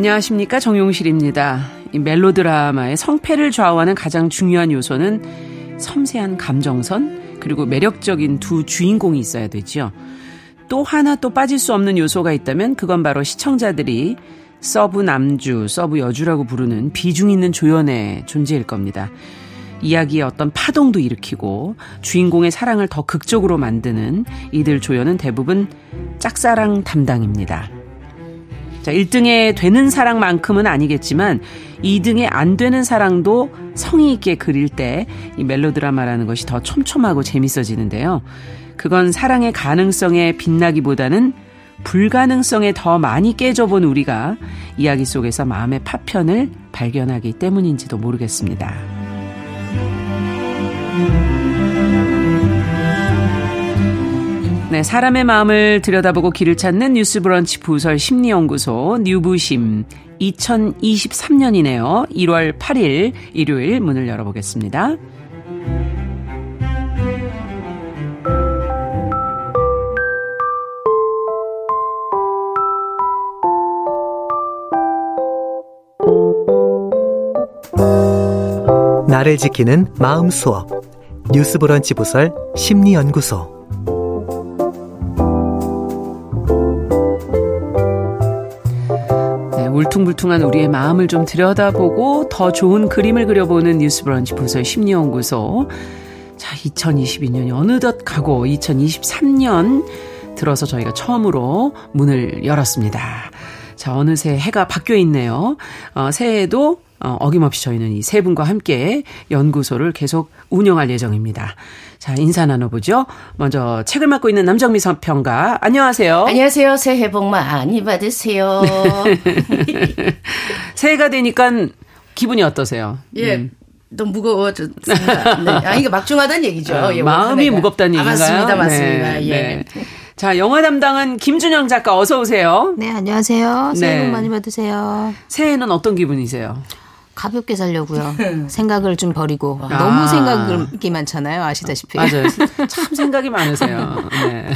안녕하십니까 정용실입니다. 이 멜로드라마의 성패를 좌우하는 가장 중요한 요소는 섬세한 감정선 그리고 매력적인 두 주인공이 있어야 되죠. 또 하나 또 빠질 수 없는 요소가 있다면 그건 바로 시청자들이 서브 남주, 서브 여주라고 부르는 비중 있는 조연의 존재일 겁니다. 이야기의 어떤 파동도 일으키고 주인공의 사랑을 더 극적으로 만드는 이들 조연은 대부분 짝사랑 담당입니다. 자, 1등에 되는 사랑만큼은 아니겠지만 2등에 안 되는 사랑도 성의 있게 그릴 때 이 멜로드라마라는 것이 더 촘촘하고 재밌어지는데요. 그건 사랑의 가능성에 빛나기보다는 불가능성에 더 많이 깨져본 우리가 이야기 속에서 마음의 파편을 발견하기 때문인지도 모르겠습니다. 네, 사람의 마음을 들여다보고 길을 찾는 뉴스 브런치 부설 심리연구소 뉴부심 2023년이네요. 1월 8일 일요일 문을 열어보겠습니다. 나를 지키는 마음 수업 뉴스 브런치 부설 심리연구소 울퉁불퉁한 우리의 마음을 좀 들여다보고 더 좋은 그림을 그려보는 뉴스 브런치 부설 심리연구소. 자, 2022년이 어느덧 가고 2023년 들어서 저희가 처음으로 문을 열었습니다. 자, 어느새 해가 바뀌어 있네요. 어, 새해에도 어, 어김없이 저희는 이 세 분과 함께 연구소를 계속 운영할 예정입니다. 자, 인사 나눠보죠. 먼저 책을 맡고 있는 남정미 선평가. 안녕하세요. 안녕하세요. 새해 복 많이 받으세요. 새해가 되니까 기분이 어떠세요? 예. 음. 너무 무거워졌습니다. 네. 아, 이거 막중하다는 얘기죠. 어, 예, 마음이 무겁다는 얘기인가요? 아, 맞습니다. 맞습니다. 네, 예. 네. 자, 영화 담당은 김준영 작가 어서 오세요. 네, 안녕하세요. 새해 복 네. 많이 받으세요. 새해는 어떤 기분이세요? 가볍게 살려고요. 생각을 좀 버리고 아. 너무 생각이 많잖아요. 아시다시피. 맞아요. 참 생각이 많으세요. 네.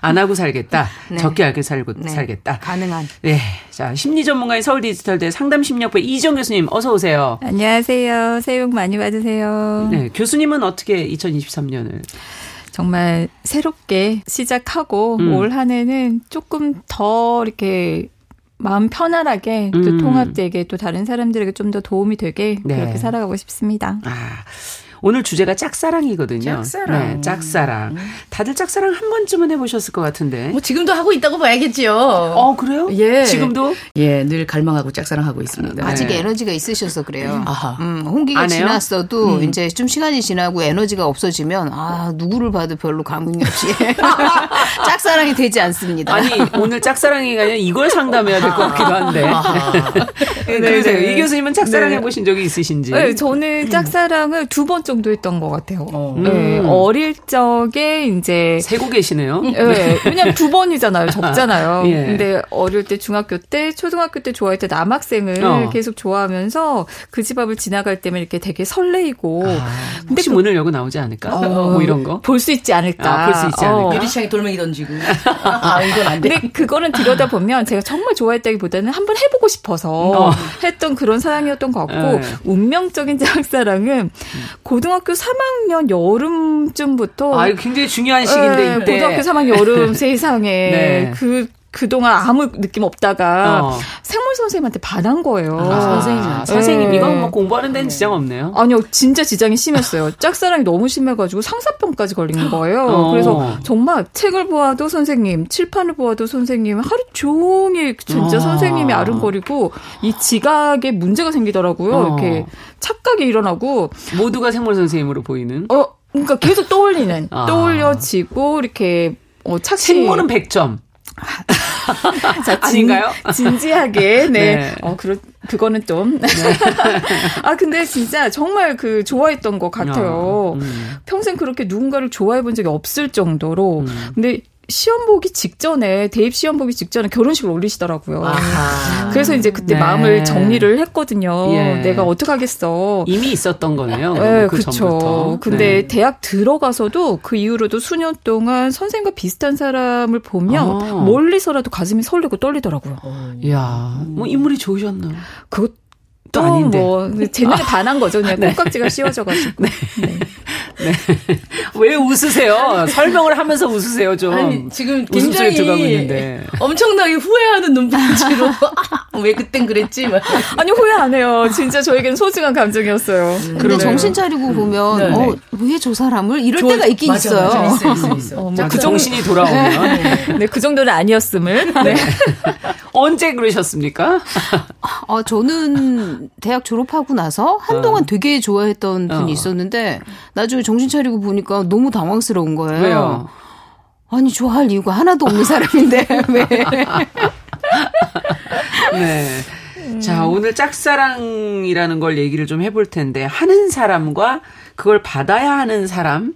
안 하고 살겠다. 네. 적게 하게 살고 네. 살겠다. 가능한. 네. 자, 심리 전문가인 서울 디지털대 상담 심리학부 이정 교수님 어서 오세요. 안녕하세요. 새해 복 많이 받으세요. 네. 교수님은 어떻게 2023년을 정말 새롭게 시작하고 음. 올 한 해는 조금 더 이렇게 마음 편안하게 또 음. 통합되게 또 다른 사람들에게 좀 더 도움이 되게 네. 그렇게 살아가고 싶습니다. 아. 오늘 주제가 짝사랑이거든요. 짝사랑. 네, 짝사랑. 다들 짝사랑 한 번쯤은 해보셨을 것 같은데. 뭐 지금도 하고 있다고 봐야겠죠. 어, 그래요? 예. 지금도? 예, 늘 갈망하고 짝사랑하고 있습니다. 아직 네. 에너지가 있으셔서 그래요. 아하. 음, 홍기가 지났어도 음. 이제 좀 시간이 지나고 에너지가 없어지면 아, 누구를 봐도 별로 감흥이 없이 짝사랑이 되지 않습니다. 아니, 오늘 짝사랑이 아니라 이걸 상담해야 될 것 같기도 한데. 네, 그러세요. 이 교수님은 짝사랑 네. 해보신 적이 있으신지? 네, 저는 짝사랑을 두 번 정도 했던 것 같아요. 어. 네, 어릴 적에 이제 세고 계시네요. 네, 왜냐면 두 번이잖아요. 적잖아요. 예. 근데 어릴 때 중학교 때, 초등학교 때 좋아할 때 남학생을 어. 계속 좋아하면서 그 집 앞을 지나갈 때면 이렇게 되게 설레이고. 아, 혹시 그, 문을 열고 나오지 않을까? 어, 뭐 이런 거? 볼 수 있지 않을까? 아, 볼수 있지 않을까? 어. 유리창에 돌멩이 던지고. 아, 이건 안 돼. 근데 그거는 들여다 보면 제가 정말 좋아했다기보다는 한번 해보고 싶어서 어. 했던 그런 사랑이었던 것 같고 네. 운명적인 짝사랑은 음. 고등학교 3학년 여름쯤부터 아, 이거 굉장히 중요한 시기인데 네, 고등학교 3학년 여름 세상에 네. 그 그동안 아무 느낌 없다가 어. 생물 선생님한테 반한 거예요. 아, 선생님. 아, 선생님, 네. 이건 뭐 공부하는 데는 지장 없네요. 아니요, 진짜 지장이 심했어요. 짝사랑이 너무 심해가지고 상사병까지 걸린 거예요. 어. 그래서 정말 책을 보아도 선생님, 칠판을 보아도 선생님, 하루 종일 진짜 어. 선생님이 아른거리고 이 지각에 문제가 생기더라고요. 어. 이렇게 착각이 일어나고. 모두가 생물 선생님으로 보이는? 어, 그러니까 계속 떠올리는. 아. 떠올려지고, 이렇게, 어, 착시. 생물은 100점. 자, 아닌가요? 진, 지하게 네. 네. 어, 그렇, 그거는 좀. 네. 아, 근데 진짜 정말 그 좋아했던 것 같아요. 어, 음. 평생 그렇게 누군가를 좋아해 본 적이 없을 정도로. 음. 근데 시험 보기 직전에 대입 시험 보기 직전에 결혼식을 올리시더라고요. 아하. 그래서 이제 그때 네. 마음을 정리를 했거든요. 예. 내가 어떡 하겠어. 이미 있었던 거네요. 네, 그 그렇죠. 근데 네. 대학 들어가서도 그 이후로도 수년 동안 선생과 비슷한 사람을 보면 아. 멀리서라도 가슴이 설레고 떨리더라고요. 이야, 뭐 인물이 좋으셨나? 그것 또 아닌데. 뭐제 눈에 반한 거죠. 그냥 네. 콩깍지가 씌워져가지고. 네. 네. 네. 왜 웃으세요? 설명을 하면서 웃으세요 좀. 아니, 지금 굉장히 엄청나게 후회하는 눈빛으로 아, 왜 그땐 그랬지? 아니 후회 안 해요. 진짜 저에겐 소중한 감정이었어요. 음. 근데 정신 차리고 보면 네. 어, 왜 저 사람을 이럴 좋아, 때가 있긴 맞아, 있어요. 맞아, 있어, 있어, 있어. 어, 뭐 그 정신이 돌아오면. 네. 네, 그 정도는 아니었음을. 네. 언제 그러셨습니까? 아, 저는 대학 졸업하고 나서 한동안 어. 되게 좋아했던 분이 어. 있었는데 나중에 정신 차리고 보니까 너무 당황스러운 거예요. 왜요? 아니 좋아할 이유가 하나도 없는 사람인데 왜? 네. 음. 자, 오늘 짝사랑이라는 걸 얘기를 좀 해볼 텐데, 하는 사람과 그걸 받아야 하는 사람,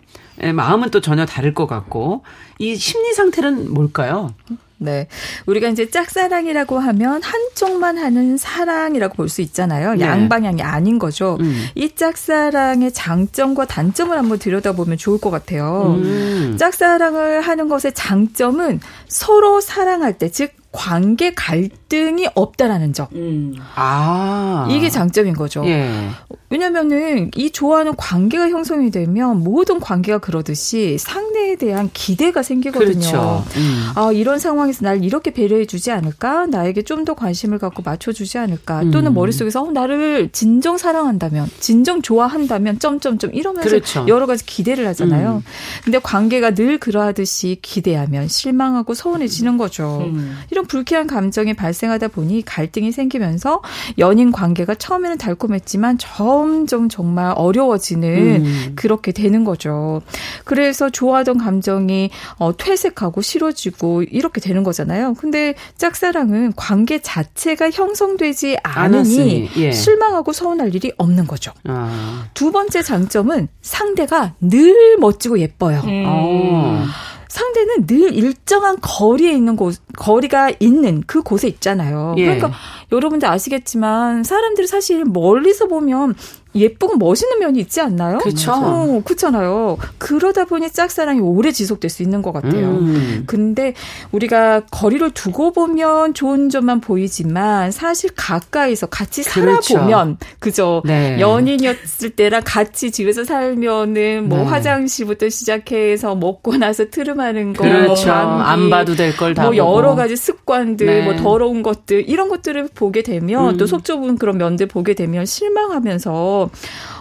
마음은 또 전혀 다를 것 같고, 이 심리 상태는 뭘까요? 네. 우리가 이제 짝사랑이라고 하면 한쪽만 하는 사랑이라고 볼 수 있잖아요. 네. 양방향이 아닌 거죠. 음. 이 짝사랑의 장점과 단점을 한번 들여다보면 좋을 것 같아요. 음. 짝사랑을 하는 것의 장점은 서로 사랑할 때, 즉, 관계 갈등이 없다라는 점. 음. 아. 이게 장점인 거죠. 예. 왜냐면은 이 좋아하는 관계가 형성이 되면 모든 관계가 그러듯이 상대에 대한 기대가 생기거든요. 그렇죠. 음. 아, 이런 상황에서 날 이렇게 배려해 주지 않을까? 나에게 좀 더 관심을 갖고 맞춰 주지 않을까? 또는 음. 머릿속에서 어, 나를 진정 사랑한다면, 진정 좋아한다면 점점점 이러면서 그렇죠. 여러 가지 기대를 하잖아요. 음. 근데 관계가 늘 그러하듯이 기대하면 실망하고 서운해지는 거죠. 음. 이런 불쾌한 감정이 발생하다 보니 갈등이 생기면서 연인 관계가 처음에는 달콤했지만 저 점점 정말 어려워지는 음. 그렇게 되는 거죠. 그래서 좋아하던 감정이 어, 퇴색하고 싫어지고 이렇게 되는 거잖아요. 근데 짝사랑은 관계 자체가 형성되지 않으니 예. 실망하고 서운할 일이 없는 거죠. 아. 두 번째 장점은 상대가 늘 멋지고 예뻐요. 음. 어. 상대는 늘 일정한 거리에 있는 곳, 거리가 있는 그 곳에 있잖아요. 예. 그러니까 여러분들 아시겠지만 사람들이 사실 멀리서 보면 예쁘고 멋있는 면이 있지 않나요? 그렇죠. 어, 그렇잖아요. 그러다 보니 짝사랑이 오래 지속될 수 있는 것 같아요. 음. 근데 우리가 거리를 두고 보면 좋은 점만 보이지만 사실 가까이서 같이 그렇죠. 살아보면 그죠? 네. 연인이었을 때랑 같이 집에서 살면은 뭐 네. 화장실부터 시작해서 먹고 나서 트름하는 거, 그렇죠. 안 봐도 될 걸 다. 뭐 여러 가지 습관들, 네. 뭐 더러운 것들 이런 것들을 보게 되면 음. 또속 좁은 그런 면들 보게 되면 실망하면서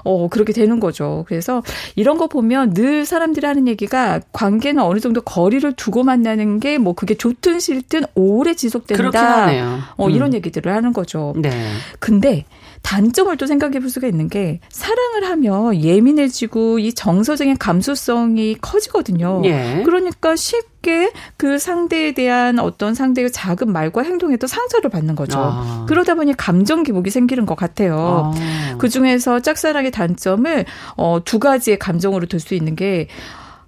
어 그렇게 되는 거죠. 그래서 이런 거 보면 늘 사람들이 하는 얘기가 관계는 어느 정도 거리를 두고 만나는 게 뭐 그게 좋든 싫든 오래 지속된다. 어 음. 이런 얘기들을 하는 거죠. 네. 근데 단점을 또 생각해 볼 수가 있는 게 사랑을 하면 예민해지고 이 정서적인 감수성이 커지거든요. 예. 그러니까 쉽게 그 상대에 대한 어떤 상대의 작은 말과 행동에도 상처를 받는 거죠. 아. 그러다 보니 감정 기복이 생기는 것 같아요. 아. 그 중에서 짝사랑의 단점을 어, 두 가지의 감정으로 들 수 있는 게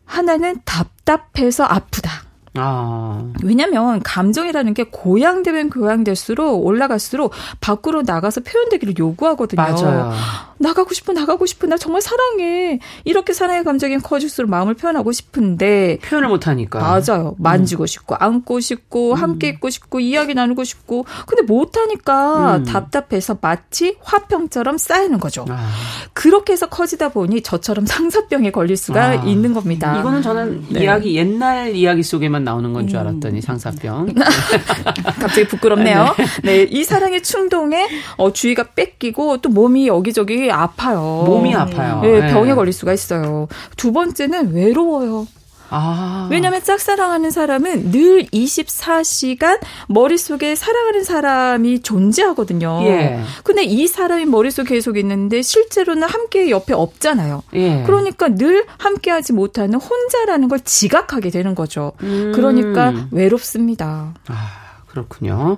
하나는 답답해서 아프다. 아. 왜냐면 감정이라는 게 고양되면 고양될수록 올라갈수록 밖으로 나가서 표현되기를 요구하거든요. 맞아요. 나가고 싶어, 나가고 싶어, 나 정말 사랑해. 이렇게 사랑의 감정이 커질수록 마음을 표현하고 싶은데 표현을 못 하니까. 맞아요. 만지고 음. 싶고, 안고 싶고, 음. 함께 있고 싶고, 이야기 나누고 싶고, 근데 못 하니까 음. 답답해서 마치 화병처럼 쌓이는 거죠. 아. 그렇게 해서 커지다 보니 저처럼 상사병에 걸릴 수가 아. 있는 겁니다. 이거는 저는 네. 이야기 옛날 이야기 속에만 나오는 건 줄 알았더니 음. 상사병. 갑자기 부끄럽네요. 네. 네, 이 사랑의 충동에 어, 주의가 뺏기고 또 몸이 여기저기 아파요. 몸이 아파요. 네, 네. 병에 걸릴 수가 있어요. 두 번째는 외로워요. 아. 왜냐하면 짝사랑하는 사람은 늘 24시간 머릿속에 사랑하는 사람이 존재하거든요. 예. 근데 이 사람이 머릿속에 계속 있는데 실제로는 함께 옆에 없잖아요. 예. 그러니까 늘 함께하지 못하는 혼자라는 걸 지각하게 되는 거죠. 음. 그러니까 외롭습니다. 아, 그렇군요.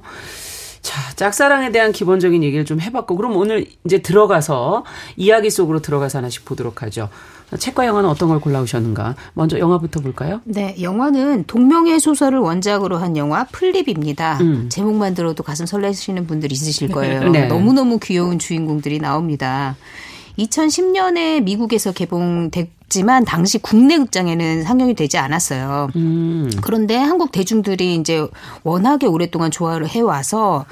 자, 짝사랑에 대한 기본적인 얘기를 좀 해봤고, 그럼 오늘 이제 들어가서 이야기 속으로 들어가서 하나씩 보도록 하죠. 책과 영화는 어떤 걸 골라오셨는가? 먼저 영화부터 볼까요? 네, 영화는 동명의 소설을 원작으로 한 영화 플립입니다. 음. 제목만 들어도 가슴 설레시는 분들 있으실 거예요. 네. 너무너무 귀여운 주인공들이 나옵니다. 2010년에 미국에서 개봉됐 지만 당시 국내 극장에는 상영이 되지 않았어요. 음. 그런데 한국 대중들이 이제 워낙에 오랫동안 좋아를 해와서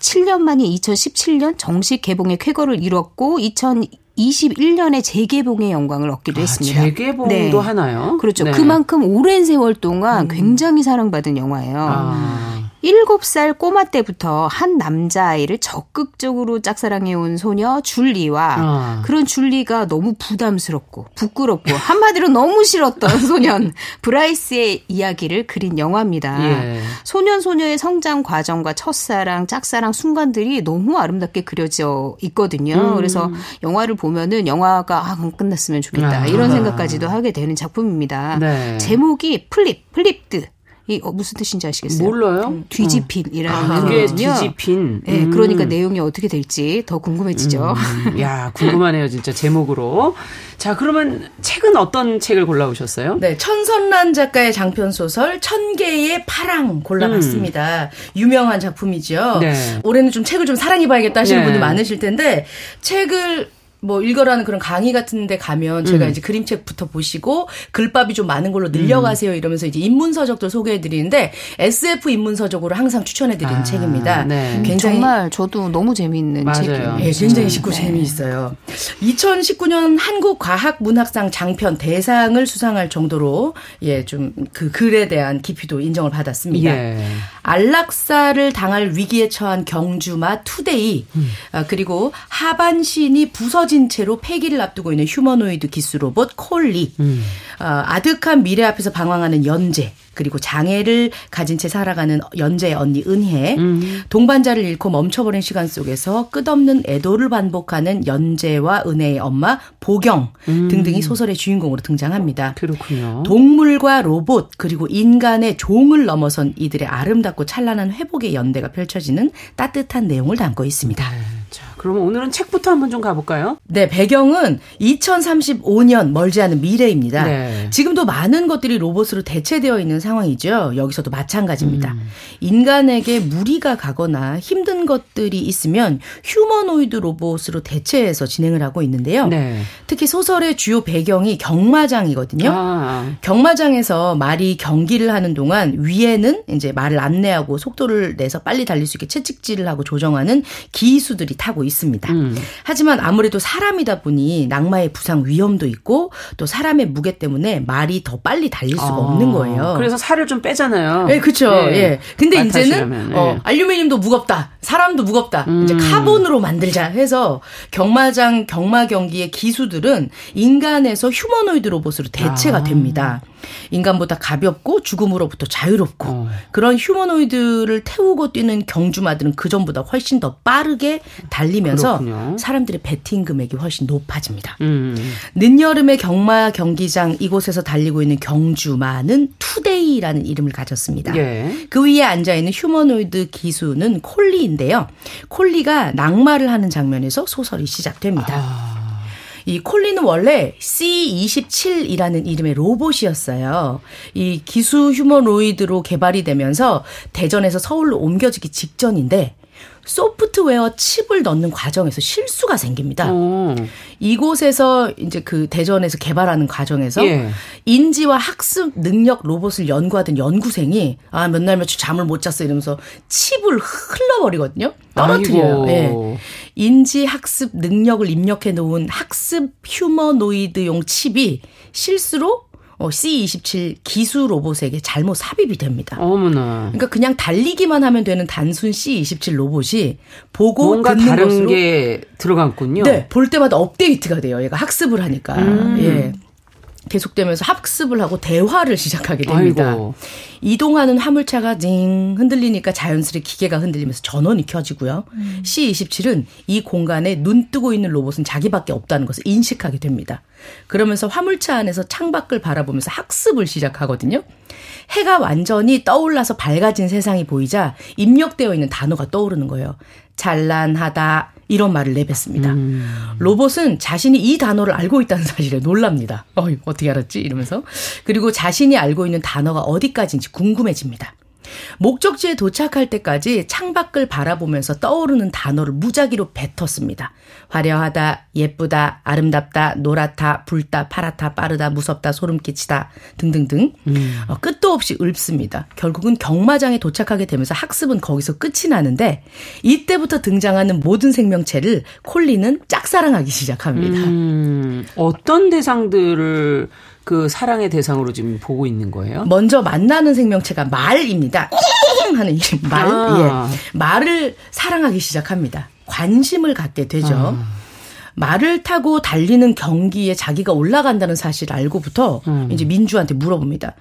7년 만인 2017년 정식 개봉의 쾌거를 이뤘고 2021년에 재개봉의 영광을 얻기도 아, 했습니다. 재개봉도 네. 하나요? 그렇죠. 네. 그만큼 오랜 세월 동안 음. 굉장히 사랑받은 영화예요. 아. 7살 꼬마 때부터 한 남자아이를 적극적으로 짝사랑해온 소녀 줄리와 어. 그런 줄리가 너무 부담스럽고 부끄럽고 한마디로 너무 싫었던 소년 브라이스의 이야기를 그린 영화입니다. 예. 소년 소녀의 성장 과정과 첫사랑, 짝사랑 순간들이 너무 아름답게 그려져 있거든요. 음. 그래서 영화를 보면은 영화가 안 끝났으면 좋겠다. 아. 이런 생각까지도 하게 되는 작품입니다. 네. 제목이 flip, Flipped. 이 어, 무슨 뜻인지 아시겠어요? 몰라요. 음, 뒤집힌이라는 아, 그게 뒤집힌. 네, 음. 그러니까 내용이 어떻게 될지 더 궁금해지죠. 음. 야, 궁금하네요, 진짜 제목으로. 자, 그러면 책은 어떤 책을 골라오셨어요? 네, 천선란 작가의 장편 소설 천 개의 파랑 골라봤습니다. 음. 유명한 작품이죠. 네. 올해는 좀 책을 좀 사랑해봐야겠다 하시는 네. 분들 많으실 텐데 책을 뭐 읽어라는 그런 강의 같은 데 가면 제가 음. 이제 그림책부터 보시고 글밥이 좀 많은 걸로 늘려가세요 음. 이러면서 이제 인문서적도 소개해 드리는데 SF 인문서적으로 항상 추천해 드리는 아, 책입니다. 네. 굉장히 정말 저도 너무 재미있는 책이에요. 예, 굉장히 쉽고 네. 재미있어요. 2019년 한국 과학 문학상 장편 대상을 수상할 정도로 예, 좀 그 글에 대한 깊이도 인정을 받았습니다. 예. 안락사를 당할 위기에 처한 경주마 투데이 음. 아, 그리고 하반신이 부서진 채로 폐기를 앞두고 있는 휴머노이드 기수 로봇 콜리 음. 어, 아득한 미래 앞에서 방황하는 연재 그리고 장애를 가진 채 살아가는 연재의 언니 은혜, 음. 동반자를 잃고 멈춰버린 시간 속에서 끝없는 애도를 반복하는 연재와 은혜의 엄마 보경 음. 등등이 소설의 주인공으로 등장합니다. 그렇군요. 동물과 로봇 그리고 인간의 종을 넘어선 이들의 아름답고 찬란한 회복의 연대가 펼쳐지는 따뜻한 내용을 담고 있습니다. 네. 자, 그러면 오늘은 책부터 한번 좀 가볼까요? 네, 배경은 2035년 멀지 않은 미래입니다. 네. 지금도 많은 것들이 로봇으로 대체되어 있는 상황이죠. 여기서도 마찬가지입니다. 음. 인간에게 무리가 가거나 힘든 것들이 있으면 휴머노이드 로봇으로 대체해서 진행을 하고 있는데요. 네. 특히 소설의 주요 배경이 경마장이거든요. 아. 경마장에서 말이 경기를 하는 동안 위에는 이제 말을 안내하고 속도를 내서 빨리 달릴 수 있게 채찍질을 하고 조정하는 기수들이 타고 있습니다. 음. 하지만 아무래도 사람이다 보니 낙마의 부상 위험도 있고 또 사람의 무게 때문에 말이 더 빨리 달릴 수가 아. 없는 거예요. 그래서 살을 좀 빼잖아요. 네, 그렇죠. 네. 예. 근데 이제는 네. 어, 알루미늄도 무겁다. 사람도 무겁다. 음. 이제 카본으로 만들자 해서 경마장 경마 경기의 기수들은 인간에서 휴머노이드 로봇으로 대체가 아. 됩니다. 인간보다 가볍고 죽음으로부터 자유롭고 어. 그런 휴머노이드를 태우고 뛰는 경주마들은 그 전보다 훨씬 더 빠르게 달리면서 그렇군요. 사람들의 베팅 금액이 훨씬 높아집니다. 음. 늦여름의 경마 경기장 이곳에서 달리고 있는 경주마는 투데이라는 이름을 가졌습니다. 예. 그 위에 앉아 있는 휴머노이드 기수는 콜리인데요. 콜리가 낙마를 하는 장면에서 소설이 시작됩니다. 아. 이 콜리는 원래 C27이라는 이름의 로봇이었어요. 이 기수 휴머노이드로 개발이 되면서 대전에서 서울로 옮겨지기 직전인데 소프트웨어 칩을 넣는 과정에서 실수가 생깁니다. 오. 이곳에서 이제 그 대전에서 개발하는 과정에서 예. 인지와 학습 능력 로봇을 연구하던 연구생이 아 몇 날 며칠 잠을 못 잤어 이러면서 칩을 흘러버리거든요. 떨어뜨려요. 예. 인지 학습 능력을 입력해 놓은 학습 휴머노이드용 칩이 실수로 어, C27 기수 로봇에게 잘못 삽입이 됩니다. 어머나. 그러니까 그냥 달리기만 하면 되는 단순 C27 로봇이 보고 뭔가 다른 게 들어갔군요. 네, 볼 때마다 업데이트가 돼요. 얘가 학습을 하니까. 음. 예. 계속되면서 학습을 하고 대화를 시작하게 됩니다. 아이고. 이동하는 화물차가 징 흔들리니까 자연스레 기계가 흔들리면서 전원이 켜지고요. 음. C27은 이 공간에 눈 뜨고 있는 로봇은 자기밖에 없다는 것을 인식하게 됩니다. 그러면서 화물차 안에서 창밖을 바라보면서 학습을 시작하거든요. 해가 완전히 떠올라서 밝아진 세상이 보이자 입력되어 있는 단어가 떠오르는 거예요. 찬란하다, 이런 말을 내뱉습니다. 음. 로봇은 자신이 이 단어를 알고 있다는 사실에 놀랍니다. 어, 어떻게 알았지? 이러면서. 그리고 자신이 알고 있는 단어가 어디까지인지 궁금해집니다. 목적지에 도착할 때까지 창밖을 바라보면서 떠오르는 단어를 무작위로 뱉었습니다. 화려하다, 예쁘다, 아름답다, 노랗다, 붉다, 파랗다, 빠르다, 무섭다, 소름 끼치다 등등등 음. 어, 끝도 없이 읊습니다. 결국은 경마장에 도착하게 되면서 학습은 거기서 끝이 나는데 이때부터 등장하는 모든 생명체를 콜리는 짝사랑하기 시작합니다. 음, 어떤 대상들을 그 사랑의 대상으로 지금 보고 있는 거예요? 먼저 만나는 생명체가 말입니다. 하는 이 말. 아. 예. 말을 사랑하기 시작합니다. 관심을 갖게 되죠. 아. 말을 타고 달리는 경기에 자기가 올라간다는 사실을 알고부터 음. 이제 민주한테 물어봅니다.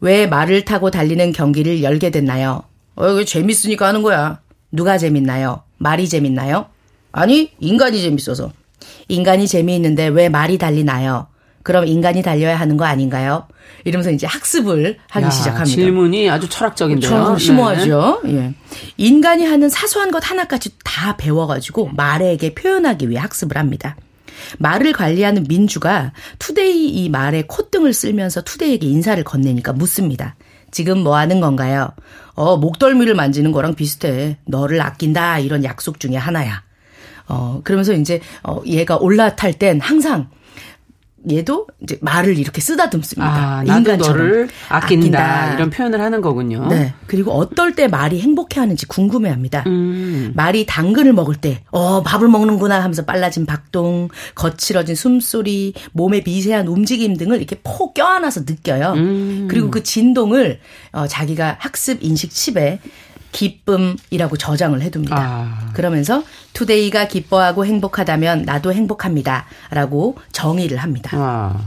왜 말을 타고 달리는 경기를 열게 됐나요? 어, 이거 재밌으니까 하는 거야. 누가 재밌나요? 말이 재밌나요? 아니, 인간이 재밌어서. 인간이 재미있는데 왜 말이 달리나요? 그럼 인간이 달려야 하는 거 아닌가요? 이러면서 이제 학습을 하기 야, 시작합니다. 질문이 아주 철학적인데요. 심오하죠. 네. 예. 인간이 하는 사소한 것 하나까지 다 배워가지고 말에게 표현하기 위해 학습을 합니다. 말을 관리하는 민주가 투데이 이 말에 콧등을 쓸면서 투데이에게 인사를 건네니까 묻습니다. 지금 뭐 하는 건가요? 어, 목덜미를 만지는 거랑 비슷해. 너를 아낀다. 이런 약속 중에 하나야. 어, 그러면서 이제, 어, 얘가 올라탈 땐 항상 얘도 이제 말을 이렇게 쓰다듬습니다. 아, 인간처럼 아낀다, 아낀다, 이런 표현을 하는 거군요. 네. 그리고 어떨 때 말이 행복해하는지 궁금해합니다. 음. 말이 당근을 먹을 때, 어 밥을 먹는구나 하면서 빨라진 박동, 거칠어진 숨소리, 몸의 미세한 움직임 등을 이렇게 폭 껴안아서 느껴요. 음. 그리고 그 진동을 어, 자기가 학습 인식 칩에 기쁨이라고 저장을 해둡니다. 아. 그러면서 투데이가 기뻐하고 행복하다면 나도 행복합니다. 라고 정의를 합니다. 아.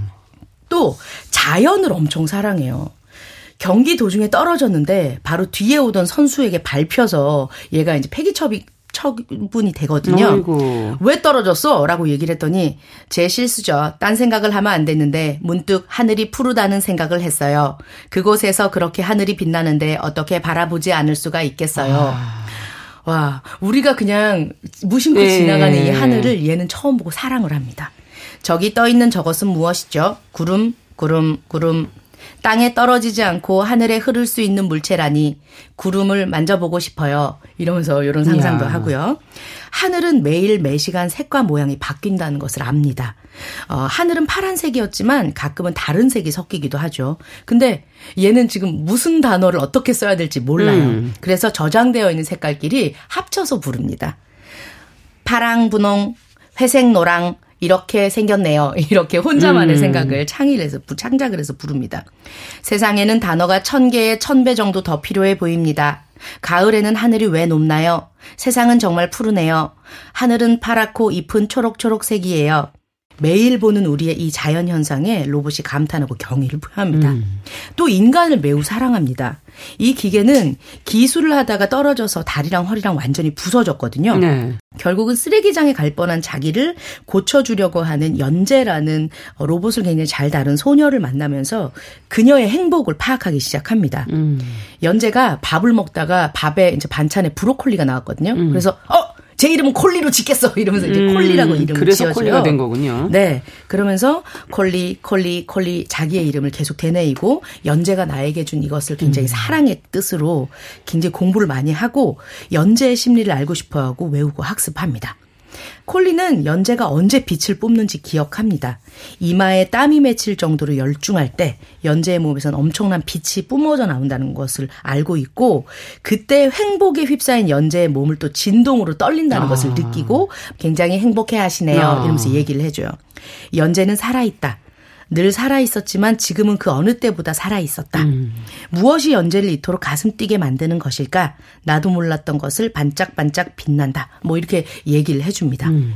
또 자연을 엄청 사랑해요. 경기 도중에 떨어졌는데 바로 뒤에 오던 선수에게 밟혀서 얘가 이제 폐기처비 처분이 되거든요. 어이구. 왜 떨어졌어? 라고 얘기를 했더니 제 실수죠. 딴 생각을 하면 안 됐는데 문득 하늘이 푸르다는 생각을 했어요. 그곳에서 그렇게 하늘이 빛나는데 어떻게 바라보지 않을 수가 있겠어요. 아. 와, 우리가 그냥 무심코 네. 지나가는 이 하늘을 얘는 처음 보고 사랑을 합니다. 저기 떠 있는 저것은 무엇이죠? 구름, 구름, 구름, 땅에 떨어지지 않고 하늘에 흐를 수 있는 물체라니 구름을 만져보고 싶어요. 이러면서 이런 상상도 야 하고요. 하늘은 매일 매시간 색과 모양이 바뀐다는 것을 압니다. 어, 하늘은 파란색이었지만 가끔은 다른 색이 섞이기도 하죠. 근데 얘는 지금 무슨 단어를 어떻게 써야 될지 몰라요. 음. 그래서 저장되어 있는 색깔끼리 합쳐서 부릅니다. 파랑, 분홍, 회색, 노랑, 이렇게 생겼네요. 이렇게 혼자만의 음. 생각을 창의를 해서 창작을 해서 부릅니다. 세상에는 단어가 천 개에 천 배 정도 더 필요해 보입니다. 가을에는 하늘이 왜 높나요? 세상은 정말 푸르네요. 하늘은 파랗고 잎은 초록초록색이에요. 매일 보는 우리의 이 자연 현상에 로봇이 감탄하고 경의를 표합니다. 음. 또 인간을 매우 사랑합니다. 이 기계는 기술을 하다가 떨어져서 다리랑 허리랑 완전히 부서졌거든요. 네. 결국은 쓰레기장에 갈 뻔한 자기를 고쳐주려고 하는 연재라는 로봇을 굉장히 잘 다룬 소녀를 만나면서 그녀의 행복을 파악하기 시작합니다. 음. 연재가 밥을 먹다가 밥에 이제 반찬에 브로콜리가 나왔거든요. 음. 그래서 어 제 이름은 콜리로 짓겠어 이러면서 이제 음, 콜리라고 이름을 그래서 지어줘요. 콜리가 된 거군요. 네, 그러면서 콜리, 콜리, 콜리 자기의 이름을 계속 되뇌이고 연재가 나에게 준 이것을 굉장히 음. 사랑의 뜻으로 굉장히 공부를 많이 하고 연재의 심리를 알고 싶어하고 외우고 학습합니다. 콜리는 연재가 언제 빛을 뿜는지 기억합니다. 이마에 땀이 맺힐 정도로 열중할 때 연재의 몸에선 엄청난 빛이 뿜어져 나온다는 것을 알고 있고 그때 행복에 휩싸인 연재의 몸을 또 진동으로 떨린다는 아. 것을 느끼고 굉장히 행복해 하시네요. 아. 이러면서 얘기를 해줘요. 연재는 살아있다. 늘 살아 있었지만 지금은 그 어느 때보다 살아 있었다. 음. 무엇이 연재를 이토록 가슴 뛰게 만드는 것일까? 나도 몰랐던 것을 반짝반짝 빛난다. 뭐 이렇게 얘기를 해줍니다. 음.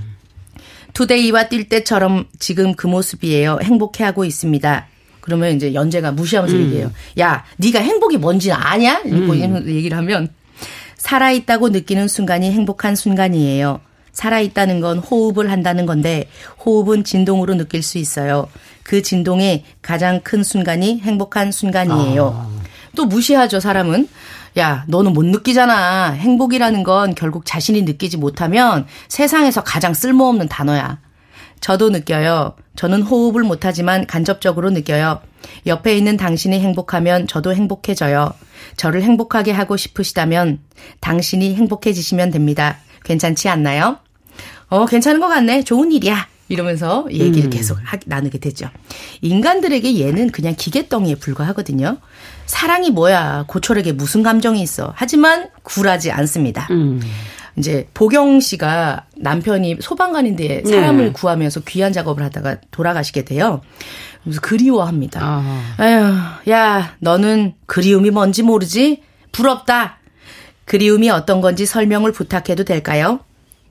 투데이와 뛸 때처럼 지금 그 모습이에요. 행복해하고 있습니다. 그러면 이제 연재가 무시하면서 음. 얘기해요. 야, 네가 행복이 뭔지 아냐? 음. 얘기를 하면 살아있다고 느끼는 순간이 행복한 순간이에요. 살아있다는 건 호흡을 한다는 건데 호흡은 진동으로 느낄 수 있어요. 그 진동의 가장 큰 순간이 행복한 순간이에요. 아. 또 무시하죠, 사람은. 야, 너는 못 느끼잖아. 행복이라는 건 결국 자신이 느끼지 못하면 세상에서 가장 쓸모없는 단어야. 저도 느껴요. 저는 호흡을 못하지만 간접적으로 느껴요. 옆에 있는 당신이 행복하면 저도 행복해져요. 저를 행복하게 하고 싶으시다면 당신이 행복해지시면 됩니다. 괜찮지 않나요? 어, 괜찮은 것 같네. 좋은 일이야. 이러면서 얘기를 음. 계속 하, 나누게 되죠. 인간들에게 얘는 그냥 기계덩이에 불과하거든요. 사랑이 뭐야. 고철에게 무슨 감정이 있어. 하지만 굴하지 않습니다. 음. 이제 보경 씨가 남편이 소방관인데 사람을 네. 구하면서 귀한 작업을 하다가 돌아가시게 돼요. 그래서 그리워합니다. 아. 아휴, 야, 너는 그리움이 뭔지 모르지? 부럽다. 그리움이 어떤 건지 설명을 부탁해도 될까요?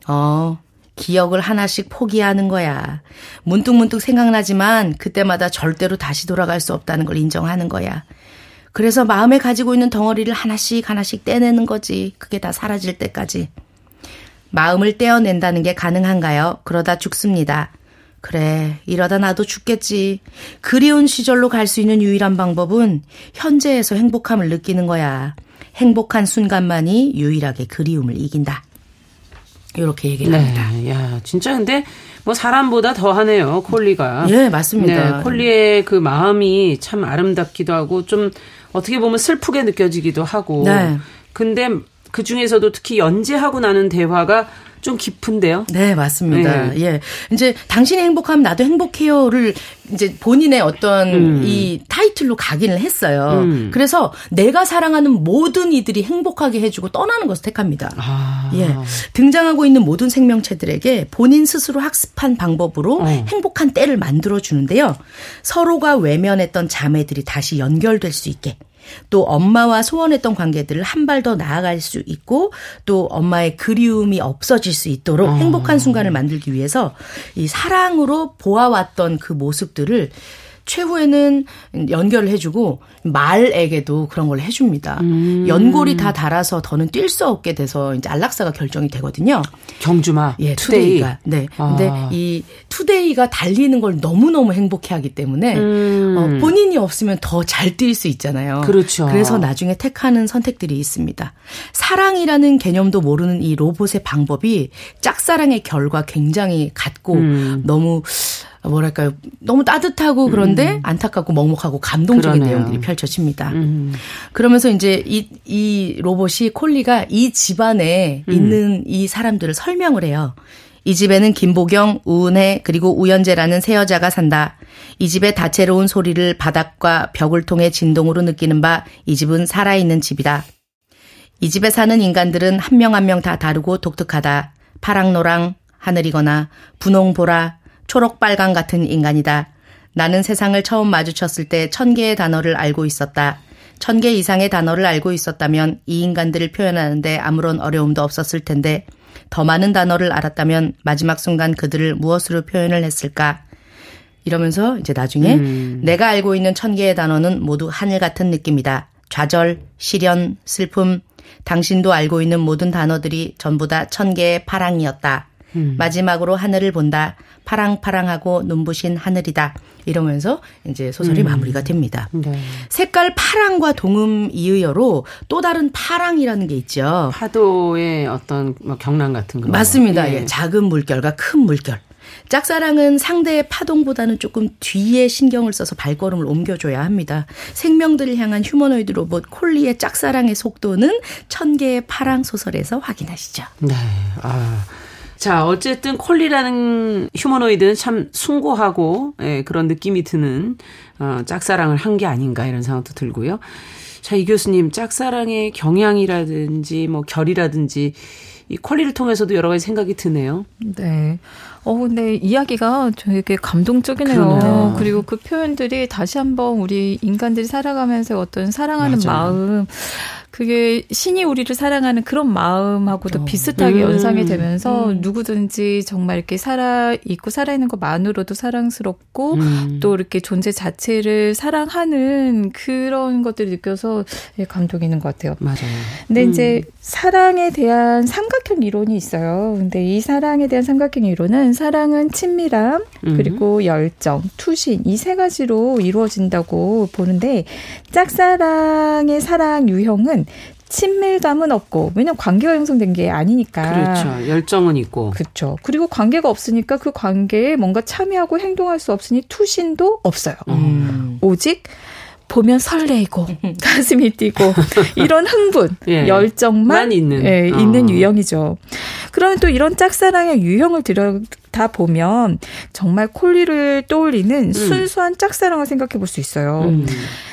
어, 기억을 하나씩 포기하는 거야. 문득문득 생각나지만 그때마다 절대로 다시 돌아갈 수 없다는 걸 인정하는 거야. 그래서 마음에 가지고 있는 덩어리를 하나씩 하나씩 떼내는 거지. 그게 다 사라질 때까지. 마음을 떼어낸다는 게 가능한가요? 그러다 죽습니다. 그래, 이러다 나도 죽겠지. 그리운 시절로 갈 수 있는 유일한 방법은 현재에서 행복함을 느끼는 거야. 행복한 순간만이 유일하게 그리움을 이긴다. 이렇게 얘기를 네. 합니다. 야, 진짜 근데 뭐 사람보다 더 하네요, 콜리가. 예, 맞습니다. 네, 콜리의 그 마음이 참 아름답기도 하고 좀 어떻게 보면 슬프게 느껴지기도 하고. 네. 근데 그 중에서도 특히 연재하고 나는 대화가 좀 깊은데요. 네, 맞습니다. 네. 예. 이제 당신이 행복하면 나도 행복해요를 이제 본인의 어떤 음. 이 타이틀로 각인을 했어요. 음. 그래서 내가 사랑하는 모든 이들이 행복하게 해주고 떠나는 것을 택합니다. 아. 예. 등장하고 있는 모든 생명체들에게 본인 스스로 학습한 방법으로 어. 행복한 때를 만들어 주는데요. 서로가 외면했던 자매들이 다시 연결될 수 있게 또 엄마와 소원했던 관계들을 한 발 더 나아갈 수 있고 또 엄마의 그리움이 없어질 수 있도록 어. 행복한 순간을 만들기 위해서 이 사랑으로 보아왔던 그 모습들을 최후에는 연결을 해주고 말에게도 그런 걸 해줍니다. 음. 연골이 다 닳아서 더는 뛸 수 없게 돼서 이제 안락사가 결정이 되거든요. 경주마. 예, 투데이. 투데이가. 네. 아. 근데 이 투데이가 달리는 걸 너무너무 행복해하기 때문에 음. 어, 본인이 없으면 더 잘 뛸 수 있잖아요. 그렇죠. 그래서 나중에 택하는 선택들이 있습니다. 사랑이라는 개념도 모르는 이 로봇의 방법이 짝사랑의 결과 굉장히 같고 음. 너무 뭐랄까요 너무 따뜻하고 그런데 음. 안타깝고 먹먹하고 감동적인 그러네요. 내용들이 펼쳐집니다. 음. 그러면서 이제 이, 이 로봇이 콜리가 이 집안에 음. 있는 이 사람들을 설명을 해요. 이 집에는 김보경, 우은혜, 그리고 우연재라는 세 여자가 산다. 이 집의 다채로운 소리를 바닥과 벽을 통해 진동으로 느끼는 바 이 집은 살아있는 집이다. 이 집에 사는 인간들은 한 명 한 명 다 다르고 독특하다. 파랑노랑, 하늘이거나 분홍보라, 초록빨강 같은 인간이다. 나는 세상을 처음 마주쳤을 때 천 개의 단어를 알고 있었다. 천 개 이상의 단어를 알고 있었다면 이 인간들을 표현하는데 아무런 어려움도 없었을 텐데 더 많은 단어를 알았다면 마지막 순간 그들을 무엇으로 표현을 했을까? 이러면서 이제 나중에 음. 내가 알고 있는 천 개의 단어는 모두 하늘 같은 느낌이다. 좌절, 시련, 슬픔, 당신도 알고 있는 모든 단어들이 전부 다 천 개의 파랑이었다. 음. 마지막으로 하늘을 본다. 파랑파랑하고 눈부신 하늘이다. 이러면서 이제 소설이 음. 마무리가 됩니다. 네. 색깔 파랑과 동음 이의어로 또 다른 파랑이라는 게 있죠. 파도의 어떤 뭐 경랑 같은 거. 맞습니다. 예. 예. 작은 물결과 큰 물결. 짝사랑은 상대의 파동보다는 조금 뒤에 신경을 써서 발걸음을 옮겨줘야 합니다. 생명들을 향한 휴머노이드 로봇 콜리의 짝사랑의 속도는 천 개의 파랑 소설에서 확인하시죠. 네. 아. 자, 어쨌든 콜리라는 휴머노이드는 참 숭고하고 예, 그런 느낌이 드는 어, 짝사랑을 한 게 아닌가 이런 생각도 들고요. 자, 이 교수님 짝사랑의 경향이라든지 뭐 결이라든지 이 콜리를 통해서도 여러 가지 생각이 드네요. 네. 어, 근데 이야기가 되게 감동적이네요. 그러네요. 그리고 그 표현들이 다시 한번 우리 인간들이 살아가면서 어떤 사랑하는 맞아요. 마음, 그게 신이 우리를 사랑하는 그런 마음하고도 어. 비슷하게 음. 연상이 되면서 음. 누구든지 정말 이렇게 살아 있고 살아 있는 것만으로도 사랑스럽고 음. 또 이렇게 존재 자체를 사랑하는 그런 것들을 느껴서 예, 감동이 있는 것 같아요. 맞아요. 근데 이제 음. 사랑에 대한 삼각형 이론이 있어요. 근데 이 사랑에 대한 삼각형 이론은 사랑은 친밀함 음. 그리고 열정, 투신 이 세 가지로 이루어진다고 보는데 짝사랑의 사랑 유형은 친밀감은 없고 왜냐면 관계가 형성된 게 아니니까. 그렇죠. 열정은 있고. 그렇죠. 그리고 관계가 없으니까 그 관계에 뭔가 참여하고 행동할 수 없으니 투신도 없어요. 음. 오직 보면 설레이고 가슴이 뛰고 이런 흥분, 예, 열정만 있는, 예, 어. 있는 유형이죠. 그러면 또 이런 짝사랑의 유형을 들여다 보면 정말 콜리를 떠올리는 음. 순수한 짝사랑을 생각해 볼 수 있어요. 음.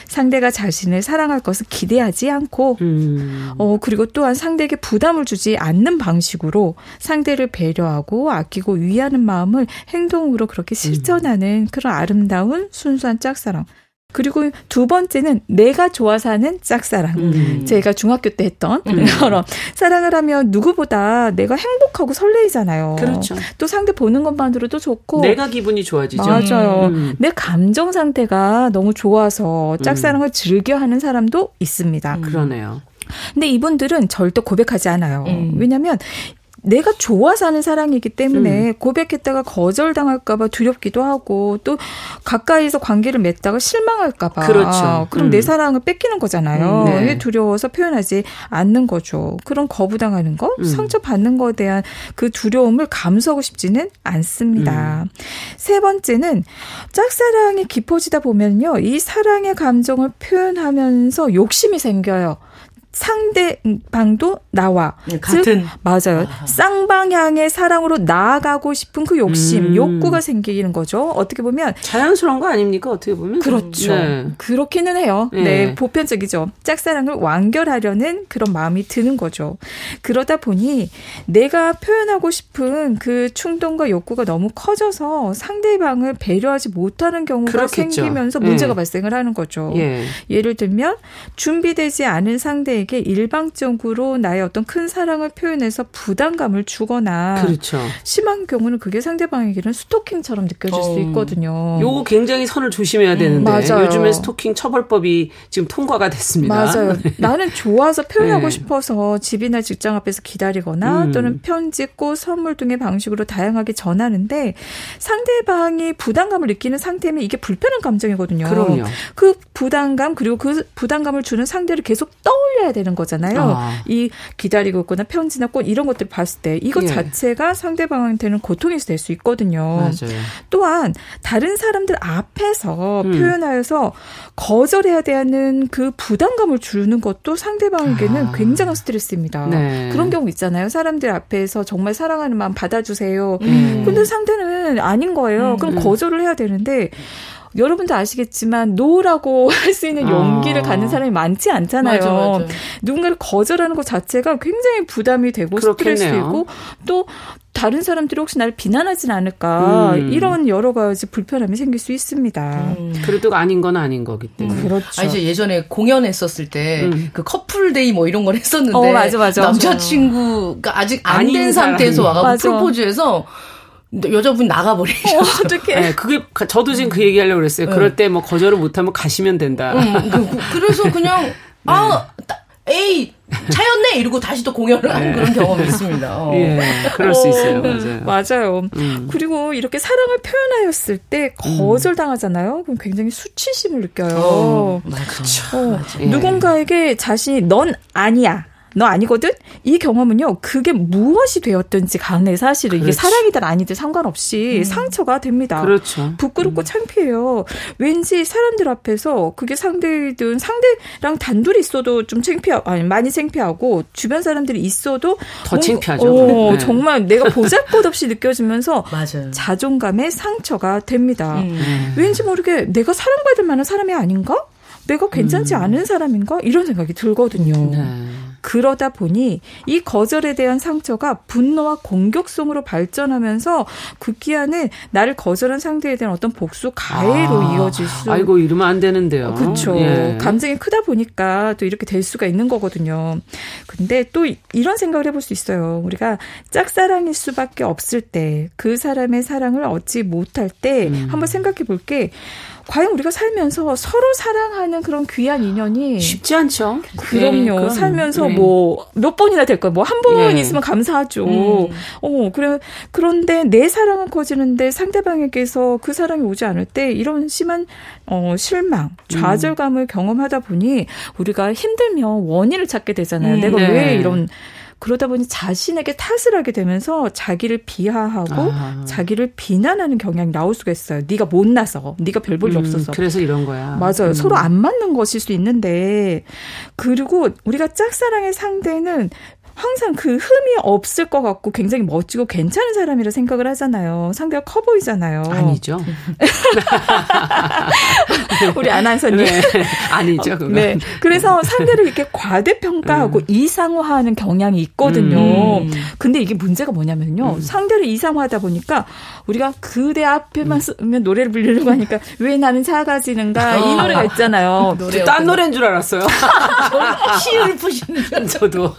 상대가 자신을 사랑할 것을 기대하지 않고, 음. 어, 그리고 또한 상대에게 부담을 주지 않는 방식으로 상대를 배려하고 아끼고 위하는 마음을 행동으로 그렇게 실천하는 그런 아름다운 순수한 짝사랑. 그리고 두 번째는 내가 좋아서 하는 짝사랑. 음. 제가 중학교 때 했던 음. 그런 사랑을 하면 누구보다 내가 행복하고 설레이잖아요. 그렇죠. 또 상대 보는 것만으로도 좋고 내가 기분이 좋아지죠. 맞아요. 음. 내 감정 상태가 너무 좋아서 짝사랑을 음. 즐겨 하는 사람도 있습니다. 음. 그러네요. 근데 이분들은 절대 고백하지 않아요. 음. 왜냐하면 내가 좋아서 하는 사랑이기 때문에 음. 고백했다가 거절당할까봐 두렵기도 하고 또 가까이서 관계를 맺다가 실망할까봐 그렇죠. 그럼 음. 내 사랑을 뺏기는 거잖아요. 음, 네. 두려워서 표현하지 않는 거죠. 그런 거부당하는 거, 음. 상처받는 거에 대한 그 두려움을 감수하고 싶지는 않습니다. 음. 세 번째는 짝사랑이 깊어지다 보면요, 이 사랑의 감정을 표현하면서 욕심이 생겨요. 상대방도 나와. 네, 같은. 즉, 맞아요. 아. 쌍방향의 사랑으로 나아가고 싶은 그 욕심, 음. 욕구가 생기는 거죠. 어떻게 보면. 자연스러운 거 아닙니까? 어떻게 보면. 그렇죠. 네. 그렇기는 해요. 네. 네. 보편적이죠. 짝사랑을 완결하려는 그런 마음이 드는 거죠. 그러다 보니 내가 표현하고 싶은 그 충동과 욕구가 너무 커져서 상대방을 배려하지 못하는 경우가 그렇겠죠. 생기면서 문제가 네. 발생을 하는 거죠. 예. 예를 들면 준비되지 않은 상대 상대에게 일방적으로 나의 어떤 큰 사랑을 표현해서 부담감을 주거나 그렇죠. 심한 경우는 그게 상대방에게는 스토킹처럼 느껴질 어. 수 있거든요. 요거 굉장히 선을 조심해야 되는데 음, 요즘에 스토킹 처벌법이 지금 통과가 됐습니다. 맞아요. 네. 나는 좋아서 표현하고 네. 싶어서 집이나 직장 앞에서 기다리거나 음. 또는 편지, 꽃, 선물 등의 방식으로 다양하게 전하는데 상대방이 부담감을 느끼는 상태면 이게 불편한 감정이거든요. 그럼요. 그 부담감 그리고 그 부담감을 주는 상대를 계속 떠올려야 되는 거잖아요. 아. 이 기다리고 있거나 편지나 꽃 이런 것들 봤을 때 이것 예. 자체가 상대방한테는 고통이 될 수 있거든요. 맞아요. 또한 다른 사람들 앞에서 음. 표현하여서 거절해야 되는 그 부담감을 주는 것도 상대방에게는 아. 굉장한 스트레스입니다. 네. 그런 경우 있잖아요. 사람들 앞에서 정말 사랑하는 마음 받아주세요. 음. 근데 상대는 아닌 거예요. 그럼 음. 거절을 해야 되는데 여러분도 아시겠지만 no라고 할 수 있는 용기를 아. 갖는 사람이 많지 않잖아요. 맞아, 맞아. 누군가를 거절하는 것 자체가 굉장히 부담이 되고 그렇겠네요. 스트레스이고 또 다른 사람들이 혹시 나를 비난하진 않을까 음. 이런 여러 가지 불편함이 생길 수 있습니다. 음. 그래도 아닌 건 아닌 거기 때문에. 음. 그렇죠. 아, 이제 예전에 공연했었을 때그 음. 커플데이 뭐 이런 걸 했었는데 어, 맞아, 맞아. 남자친구가 아직 안 된 상태에서 와가지고 프로포즈해서 여자분 나가버리셨어. 어, 어떡해. 네, 그게 저도 지금 그 얘기하려고 그랬어요. 네. 그럴 때 뭐 거절을 못하면 가시면 된다. 음, 그, 래서 그냥 네. 아 에이 차였네 이러고 다시 또 공연을 하는 네. 그런 경험이 있습니다. 어. 예, 그럴 수 있어요. 맞아요. 맞아요. 음. 그리고 이렇게 사랑을 표현하였을 때 거절당하잖아요. 그럼 굉장히 수치심을 느껴요. 어, 맞아. 어, 맞아. 누군가에게 자신이 넌 아니야. 너 아니거든? 이 경험은요, 그게 무엇이 되었든지 간에 사실은 그렇지. 이게 사랑이든 아니든 상관없이 음. 상처가 됩니다. 그렇죠. 부끄럽고 음. 창피해요. 왠지 사람들 앞에서 그게 상대든 상대랑 단둘이 있어도 좀 창피하고, 아니, 많이 창피하고, 주변 사람들이 있어도 더 뭔가, 창피하죠. 어, 네. 정말 내가 보잘 것 없이 느껴지면서 자존감의 상처가 됩니다. 음. 왠지 모르게 내가 사랑받을 만한 사람이 아닌가? 내가 괜찮지 음. 않은 사람인가? 이런 생각이 들거든요. 네. 그러다 보니 이 거절에 대한 상처가 분노와 공격성으로 발전하면서 극기야는 나를 거절한 상대에 대한 어떤 복수 가해로 아, 이어질 수. 아이고 이러면 안 되는데요. 그렇죠. 예. 감정이 크다 보니까 또 이렇게 될 수가 있는 거거든요. 근데 또 이런 생각을 해볼 수 있어요. 우리가 짝사랑일 수밖에 없을 때 그 사람의 사랑을 얻지 못할 때 음. 한번 생각해 볼게. 과연 우리가 살면서 서로 사랑하는 그런 귀한 인연이 쉽지 않죠. 그럼요. 네, 살면서 네. 뭐몇 번이나 될 거예요. 뭐 한번 네. 있으면 감사하죠. 음. 어, 그래 그런데 내 사랑은 커지는데 상대방에게서 그 사랑이 오지 않을 때 이런 심한 어 실망, 좌절감을 음. 경험하다 보니 우리가 힘들면 원인을 찾게 되잖아요. 음, 내가 네. 왜 이런 그러다 보니 자신에게 탓을 하게 되면서 자기를 비하하고 아. 자기를 비난하는 경향이 나올 수가 있어요. 네가 못나서, 네가 별 볼일 음, 없어서. 그래서 이런 거야. 맞아요. 음. 서로 안 맞는 것일 수 있는데 그리고 우리가 짝사랑의 상대는 항상 그 흠이 없을 것 같고 굉장히 멋지고 괜찮은 사람이라 생각을 하잖아요. 상대가 커 보이잖아요. 아니죠. 우리 아나운서님. 네, 아니죠. 그건. 네. 그래서 상대를 이렇게 과대평가하고 음. 이상화하는 경향이 있거든요. 음. 근데 이게 문제가 뭐냐면요. 음. 상대를 이상화하다 보니까 우리가 그대 앞에만 쓰면 노래를 부르려고 하니까 왜 나는 작아지는가 이 노래가 있잖아요. 노래 딴 노래인 줄 알았어요. 시를 푸시는 저도.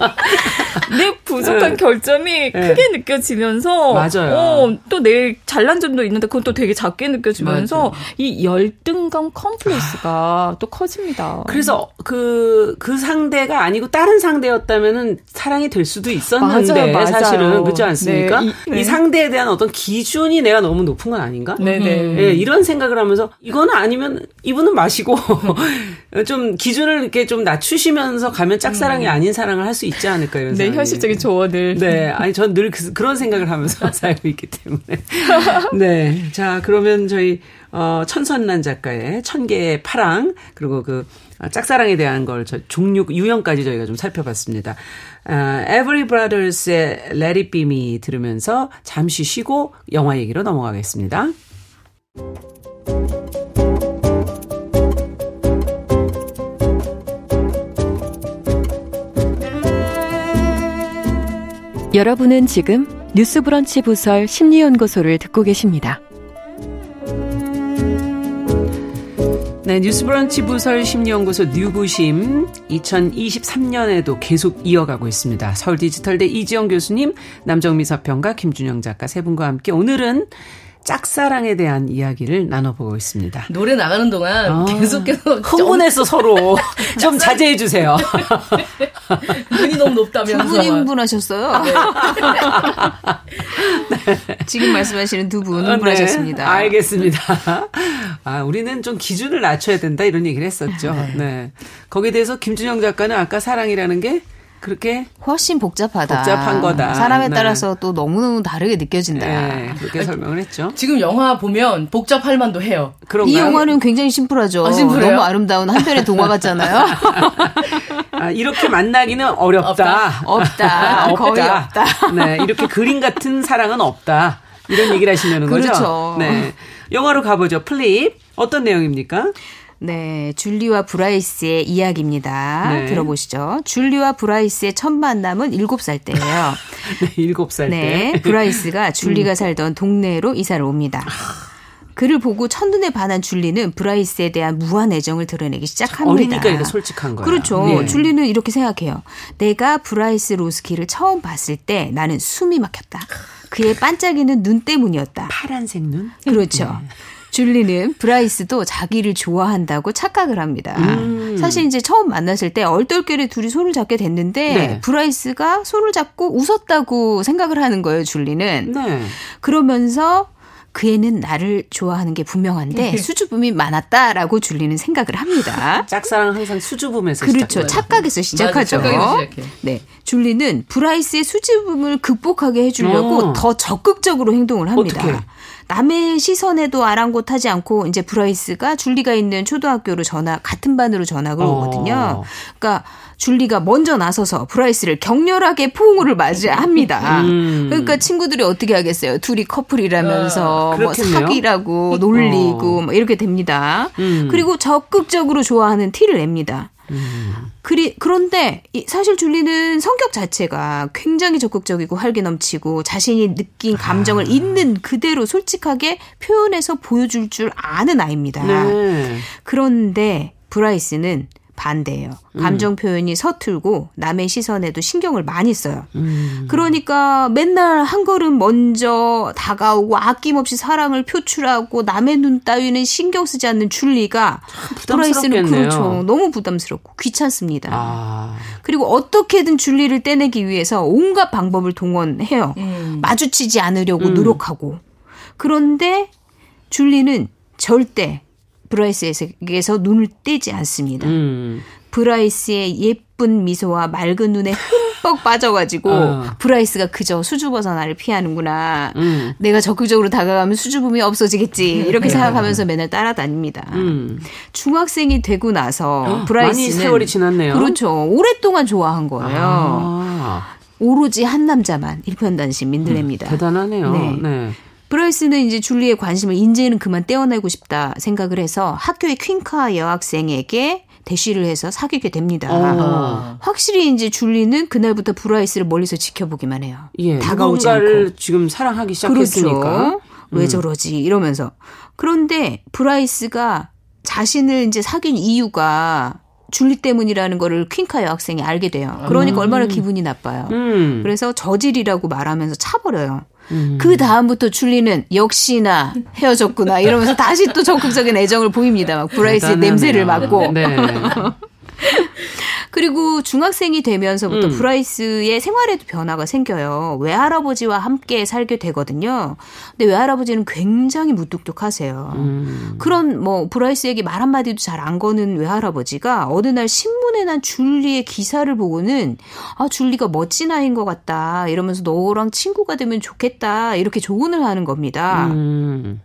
내 부족한 네. 결점이 네. 크게 느껴지면서 맞아요. 어, 또 내 잘난 점도 있는데 그건 또 되게 작게 느껴지면서 맞아요. 이 열등감 컴플렉스가 또 커집니다. 그래서 그그 그 상대가 아니고 다른 상대였다면은 사랑이 될 수도 있었는데 맞아요, 맞아요. 사실은 그렇지 않습니까? 네, 이, 네. 이, 상대에 대한 어떤 기준이 내가 너무 높은 건 아닌가? 네네. 네, 이런 생각을 하면서 이거는 아니면 이분은 마시고 좀 기준을 이렇게 좀 낮추시면서 가면 짝사랑이 음. 아닌 사랑을 할 수 있지 않을까 이런 네, 현실적인 조언을. 네, 아니 전 늘 그, 런 생각을 하면서 살고 있기 때문에. 네, 자 그러면 저희 어, 천선란 작가의 천 개의 파랑 그리고 그 짝사랑에 대한 걸 저, 종류 유형까지 저희가 좀 살펴봤습니다. 아, Every Brothers의 Let It Be Me 들으면서 잠시 쉬고 영화 얘기로 넘어가겠습니다. 여러분은 지금 뉴스브런치 부설 심리연구소를 듣고 계십니다. 네, 뉴스브런치 부설 심리연구소 뉴부심 2023년에도 계속 이어가고 있습니다. 서울 디지털대 이지영 교수님, 남정미 서평가, 김준영 작가 세 분과 함께 오늘은 짝사랑에 대한 이야기를 나눠보고 있습니다. 노래 나가는 동안 아, 계속해서 흥분해서 서로 좀 자제해 주세요. 눈이 너무 높다면서. 두 분이 흥분하셨어요. 네. 네. 지금 말씀하시는 두분 네, 흥분하셨습니다. 네, 알겠습니다. 아, 우리는 좀 기준을 낮춰야 된다 이런 얘기를 했었죠. 네. 네. 거기에 대해서 김준영 작가는 아까 사랑이라는 게 그렇게 훨씬 복잡하다. 복잡한 거다. 사람에 네. 따라서 또 너무너무 다르게 느껴진다. 네, 그렇게 설명을 했죠. 지금 영화 보면 복잡할 만도 해요. 그런가요? 이 영화는 굉장히 심플하죠. 아, 심플해요? 너무 아름다운 한 편의 동화 같잖아요. 아, 이렇게 만나기는 어렵다. 없다. 없다. 아, 거의 없다. 네, 이렇게 그림 같은 사랑은 없다. 이런 얘기를 하시는 그렇죠. 거죠. 네. 영화로 가보죠. 플립. 어떤 내용입니까? 네, 줄리와 브라이스의 이야기입니다. 네. 들어보시죠. 줄리와 브라이스의 첫 만남은 7살 때예요. 네, 7살 네, 때. 브라이스가 줄리가 음. 살던 동네로 이사를 옵니다. 그를 보고 첫눈에 반한 줄리는 브라이스에 대한 무한 애정을 드러내기 시작합니다. 어리니까 이렇게 솔직한 거예요. 그렇죠. 네. 줄리는 이렇게 생각해요. 내가 브라이스 로스키를 처음 봤을 때 나는 숨이 막혔다. 그의 반짝이는 눈 때문이었다. 파란색 눈? 그렇죠. 네. 줄리는 브라이스도 자기를 좋아한다고 착각을 합니다. 음. 사실 이제 처음 만났을 때 얼떨결에 둘이 손을 잡게 됐는데 네. 브라이스가 손을 잡고 웃었다고 생각을 하는 거예요, 줄리는. 네. 그러면서 그 애는 나를 좋아하는 게 분명한데 네. 수줍음이 많았다라고 줄리는 생각을 합니다. 짝사랑 항상 수줍음에서 그렇죠. 착각에서 시작하죠. 맞아, 네, 줄리는 브라이스의 수줍음을 극복하게 해주려고 어. 더 적극적으로 행동을 합니다. 어떡해. 남의 시선에도 아랑곳하지 않고 이제 브라이스가 줄리가 있는 초등학교로 전학 같은 반으로 전학을 어. 오거든요. 그러니까 줄리가 먼저 나서서 브라이스를 격렬하게 포옹을 맞이합니다. 음. 그러니까 친구들이 어떻게 하겠어요? 둘이 커플이라면서 아, 뭐 사귀라고 놀리고 어. 뭐 이렇게 됩니다. 음. 그리고 적극적으로 좋아하는 티를 냅니다. 음. 그리, 그런데 사실 줄리는 성격 자체가 굉장히 적극적이고 활기 넘치고 자신이 느낀 감정을 아. 있는 그대로 솔직하게 표현해서 보여줄 줄 아는 아이입니다. 네. 그런데 브라이스는 반대예요. 음. 감정 표현이 서툴고 남의 시선에도 신경을 많이 써요. 음. 그러니까 맨날 한 걸음 먼저 다가오고 아낌없이 사랑을 표출하고 남의 눈 따위는 신경 쓰지 않는 줄리가 브라이스는 그렇죠. 너무 부담스럽고 귀찮습니다. 아. 그리고 어떻게든 줄리를 떼내기 위해서 온갖 방법을 동원해요. 음. 마주치지 않으려고 음. 노력하고. 그런데 줄리는 절대 브라이스에게서 눈을 떼지 않습니다. 음. 브라이스의 예쁜 미소와 맑은 눈에 흠뻑 빠져가지고 어. 브라이스가 그저 수줍어서 나를 피하는구나. 음. 내가 적극적으로 다가가면 수줍음이 없어지겠지. 이렇게 네. 생각하면서 맨날 따라다닙니다. 음. 중학생이 되고 나서 어, 브라이스는 많이 세월이 지났네요. 그렇죠. 오랫동안 좋아한 거예요. 아. 오로지 한 남자만 일편단심 민들레입니다. 음, 대단하네요. 네. 네. 브라이스는 이제 줄리의 관심을 인제는 그만 떼어내고 싶다 생각을 해서 학교의 퀸카 여학생에게 대시를 해서 사귀게 됩니다. 어. 확실히 이제 줄리는 그날부터 브라이스를 멀리서 지켜보기만 해요. 예, 다가오지 않고. 지금 사랑하기 시작했으니까. 그렇죠. 왜 음. 저러지 이러면서. 그런데 브라이스가 자신을 이제 사귄 이유가 줄리 때문이라는 거를 퀸카 여학생이 알게 돼요. 그러니까 음. 얼마나 기분이 나빠요. 음. 그래서 저질이라고 말하면서 차버려요. 음. 그 다음부터 줄리는 역시나 헤어졌구나 이러면서 다시 또 적극적인 애정을 보입니다. 막 브라이스의 냄새를 맡고. 네. 그리고 중학생이 되면서부터 음. 브라이스의 생활에도 변화가 생겨요. 외할아버지와 함께 살게 되거든요. 근데 외할아버지는 굉장히 무뚝뚝하세요. 음. 그런 뭐 브라이스에게 말 한마디도 잘 안 거는 외할아버지가 어느 날 신문에 난 줄리의 기사를 보고는 아, 줄리가 멋진 아이인 것 같다. 이러면서 너랑 친구가 되면 좋겠다. 이렇게 조언을 하는 겁니다. 음.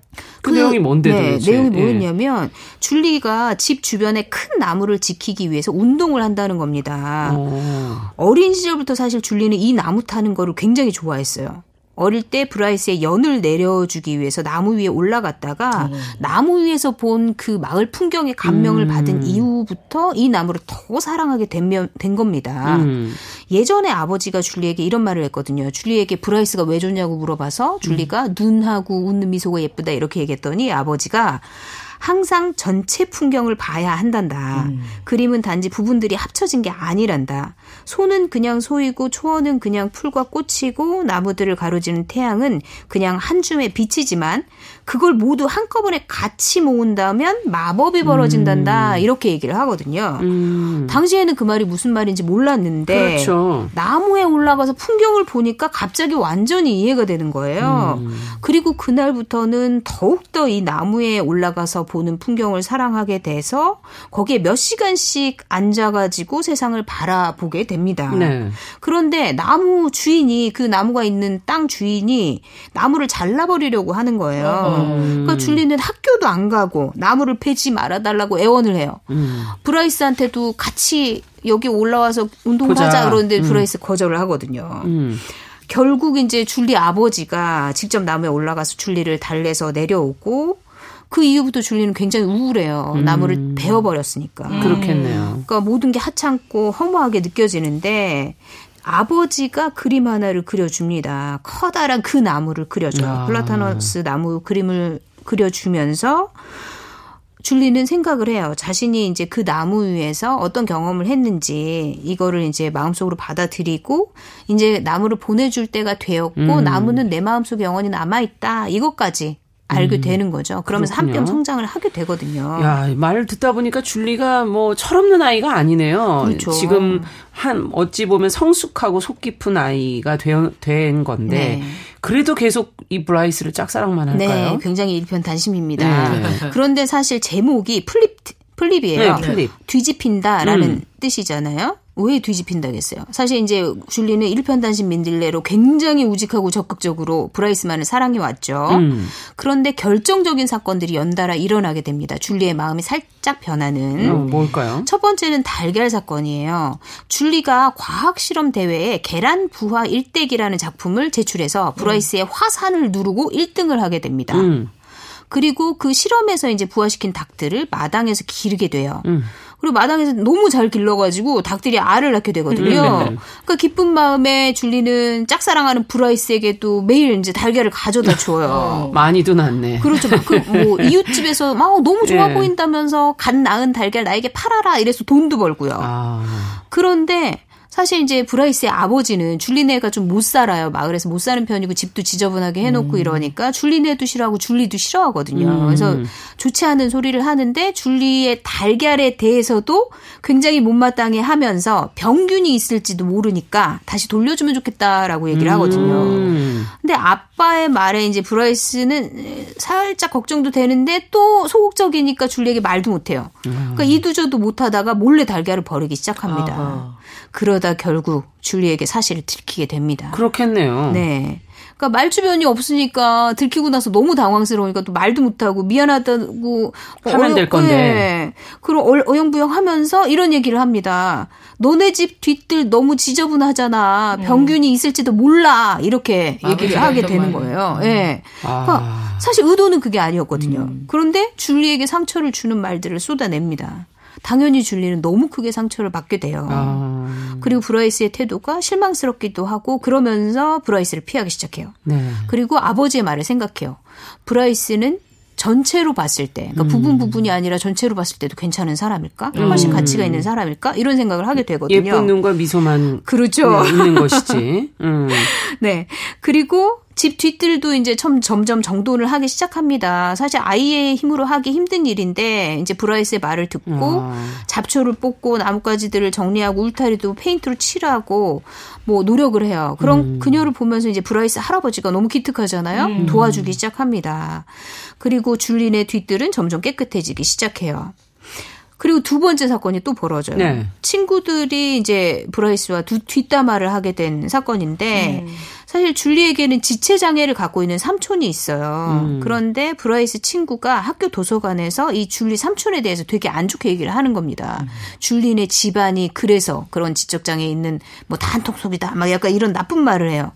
그, 그, 내용이 뭔데 네, 도대체? 내용이 예. 뭐였냐면 줄리가 집 주변에 큰 나무를 지키기 위해서 운동을 한다는 겁니다. 오. 어. 어린 시절부터 사실 줄리는 이 나무 타는 거를 굉장히 좋아했어요. 어릴 때 브라이스의 연을 내려주기 위해서 나무 위에 올라갔다가 음. 나무 위에서 본 그 마을 풍경에 감명을 음. 받은 이후부터 이 나무를 더 사랑하게 된, 된 겁니다. 음. 예전에 아버지가 줄리에게 이런 말을 했거든요. 줄리에게 브라이스가 왜 좋냐고 물어봐서 줄리가 음. 눈하고 웃는 미소가 예쁘다 이렇게 얘기했더니 아버지가 항상 전체 풍경을 봐야 한단다. 음. 그림은 단지 부분들이 합쳐진 게 아니란다. 소는 그냥 소이고 초원은 그냥 풀과 꽃이고 나무들을 가로지는 태양은 그냥 한 줌의 빛이지만 그걸 모두 한꺼번에 같이 모은다면 마법이 벌어진단다. 음. 이렇게 얘기를 하거든요. 음. 당시에는 그 말이 무슨 말인지 몰랐는데 그렇죠. 나무에 올라가서 풍경을 보니까 갑자기 완전히 이해가 되는 거예요. 음. 그리고 그날부터는 더욱더 이 나무에 올라가서 보는 풍경을 사랑하게 돼서 거기에 몇 시간씩 앉아가지고 세상을 바라보게 됩니다. 네. 그런데 나무 주인이 그 나무가 있는 땅 주인이 나무를 잘라버리려고 하는 거예요. 그러니까 줄리는 학교도 안 가고 나무를 패지 말아달라고 애원을 해요. 음. 브라이스한테도 같이 여기 올라와서 운동을 보자. 하자 그러는데 음. 브라이스 거절을 하거든요. 음. 결국 이제 줄리 아버지가 직접 나무에 올라가서 줄리를 달래서 내려오고 그 이후부터 줄리는 굉장히 우울해요. 음. 나무를 베어버렸으니까. 음. 그렇겠네요. 그러니까 모든 게 하찮고 허무하게 느껴지는데 아버지가 그림 하나를 그려줍니다. 커다란 그 나무를 그려줘요. 아. 플라타너스 나무 그림을 그려주면서 줄리는 생각을 해요. 자신이 이제 그 나무 위에서 어떤 경험을 했는지 이거를 이제 마음속으로 받아들이고 이제 나무를 보내줄 때가 되었고 음. 나무는 내 마음속에 영원히 남아 있다. 이것까지 알게 음. 되는 거죠. 그러면서 한 뼘 성장을 하게 되거든요. 야, 말을 듣다 보니까 줄리가 뭐 철없는 아이가 아니네요. 그렇죠. 지금 한 어찌 보면 성숙하고 속 깊은 아이가 되, 된 건데 네. 그래도 계속 이 브라이스를 짝사랑만 할까요? 네, 굉장히 일편단심입니다. 네. 그런데 사실 제목이 플립 플립이에요. 네, 플립. 뒤집힌다라는 음. 뜻이잖아요. 왜 뒤집힌다겠어요? 사실 이제 줄리는 일편단심 민들레로 굉장히 우직하고 적극적으로 브라이스만을 사랑해 왔죠. 음. 그런데 결정적인 사건들이 연달아 일어나게 됩니다. 줄리의 마음이 살짝 변하는. 어, 뭘까요? 첫 번째는 달걀 사건이에요. 줄리가 과학 실험 대회에 계란 부화 일대기라는 작품을 제출해서 브라이스의 음. 화산을 누르고 1등을 하게 됩니다. 음. 그리고 그 실험에서 이제 부화시킨 닭들을 마당에서 기르게 돼요. 음. 그리고 마당에서 너무 잘 길러가지고 닭들이 알을 낳게 되거든요. 그러니까 기쁜 마음에 줄리는 짝사랑하는 브라이스에게 도 매일 이제 달걀을 가져다 줘요. 어. 많이도 낳네. 그렇죠. 그뭐 이웃집에서 막 너무 좋아 네. 보인다면서 간 낳은 달걀 나에게 팔아라 이래서 돈도 벌고요. 아. 그런데 사실 이제 브라이스의 아버지는 줄리네가 좀 못 살아요. 마을에서 못 사는 편이고 집도 지저분하게 해놓고 음. 이러니까 줄리네도 싫어하고 줄리도 싫어하거든요. 음. 그래서 좋지 않은 소리를 하는데 줄리의 달걀에 대해서도 굉장히 못마땅해 하면서 병균이 있을지도 모르니까 다시 돌려주면 좋겠다라고 얘기를 하거든요. 음. 근데 아빠의 말에 이제 브라이스는 살짝 걱정도 되는데 또 소극적이니까 줄리에게 말도 못해요. 그러니까 이두저도 못하다가 몰래 달걀을 버리기 시작합니다. 아하. 그러다 결국 줄리에게 사실을 들키게 됩니다. 그렇겠네요. 네. 그러니까 말 주변이 없으니까 들키고 나서 너무 당황스러우니까 또 말도 못하고 미안하다고 뭐 하면 어영, 될 건데. 네. 그럼 어영부영 하면서 이런 얘기를 합니다. 너네 집 뒷뜰 너무 지저분하잖아. 음. 병균이 있을지도 몰라. 이렇게 아, 얘기를 하게 되는 거예요. 예. 네. 아. 그러니까 사실 의도는 그게 아니었거든요. 음. 그런데 줄리에게 상처를 주는 말들을 쏟아냅니다. 당연히 줄리는 너무 크게 상처를 받게 돼요. 아. 그리고 브라이스의 태도가 실망스럽기도 하고 그러면서 브라이스를 피하기 시작해요. 네. 그리고 아버지의 말을 생각해요. 브라이스는 전체로 봤을 때, 그러니까 음. 부분 부분이 아니라 전체로 봤을 때도 괜찮은 사람일까? 훨씬 음. 가치가 있는 사람일까? 이런 생각을 하게 되거든요. 예쁜 눈과 미소만 그렇죠. 네, 있는 것이지. 음. 네. 그리고 집 뒷뜰도 이제 점, 점점 정돈을 하기 시작합니다. 사실 아이의 힘으로 하기 힘든 일인데 이제 브라이스의 말을 듣고 아. 잡초를 뽑고 나뭇가지들을 정리하고 울타리도 페인트로 칠하고 뭐 노력을 해요. 그런 음. 그녀를 보면서 이제 브라이스 할아버지가 너무 기특하잖아요. 음. 도와주기 시작합니다. 그리고 줄린의 뒷뜰은 점점 깨끗해지기 시작해요. 그리고 두 번째 사건이 또 벌어져요. 네. 친구들이 이제 브라이스와 두, 뒷담화를 하게 된 사건인데 음. 사실 줄리에게는 지체 장애를 갖고 있는 삼촌이 있어요. 음. 그런데 브라이스 친구가 학교 도서관에서 이 줄리 삼촌에 대해서 되게 안 좋게 얘기를 하는 겁니다. 음. 줄리네 집안이 그래서 그런 지적 장애 있는 뭐 단톡속이다. 막 약간 이런 나쁜 말을 해요.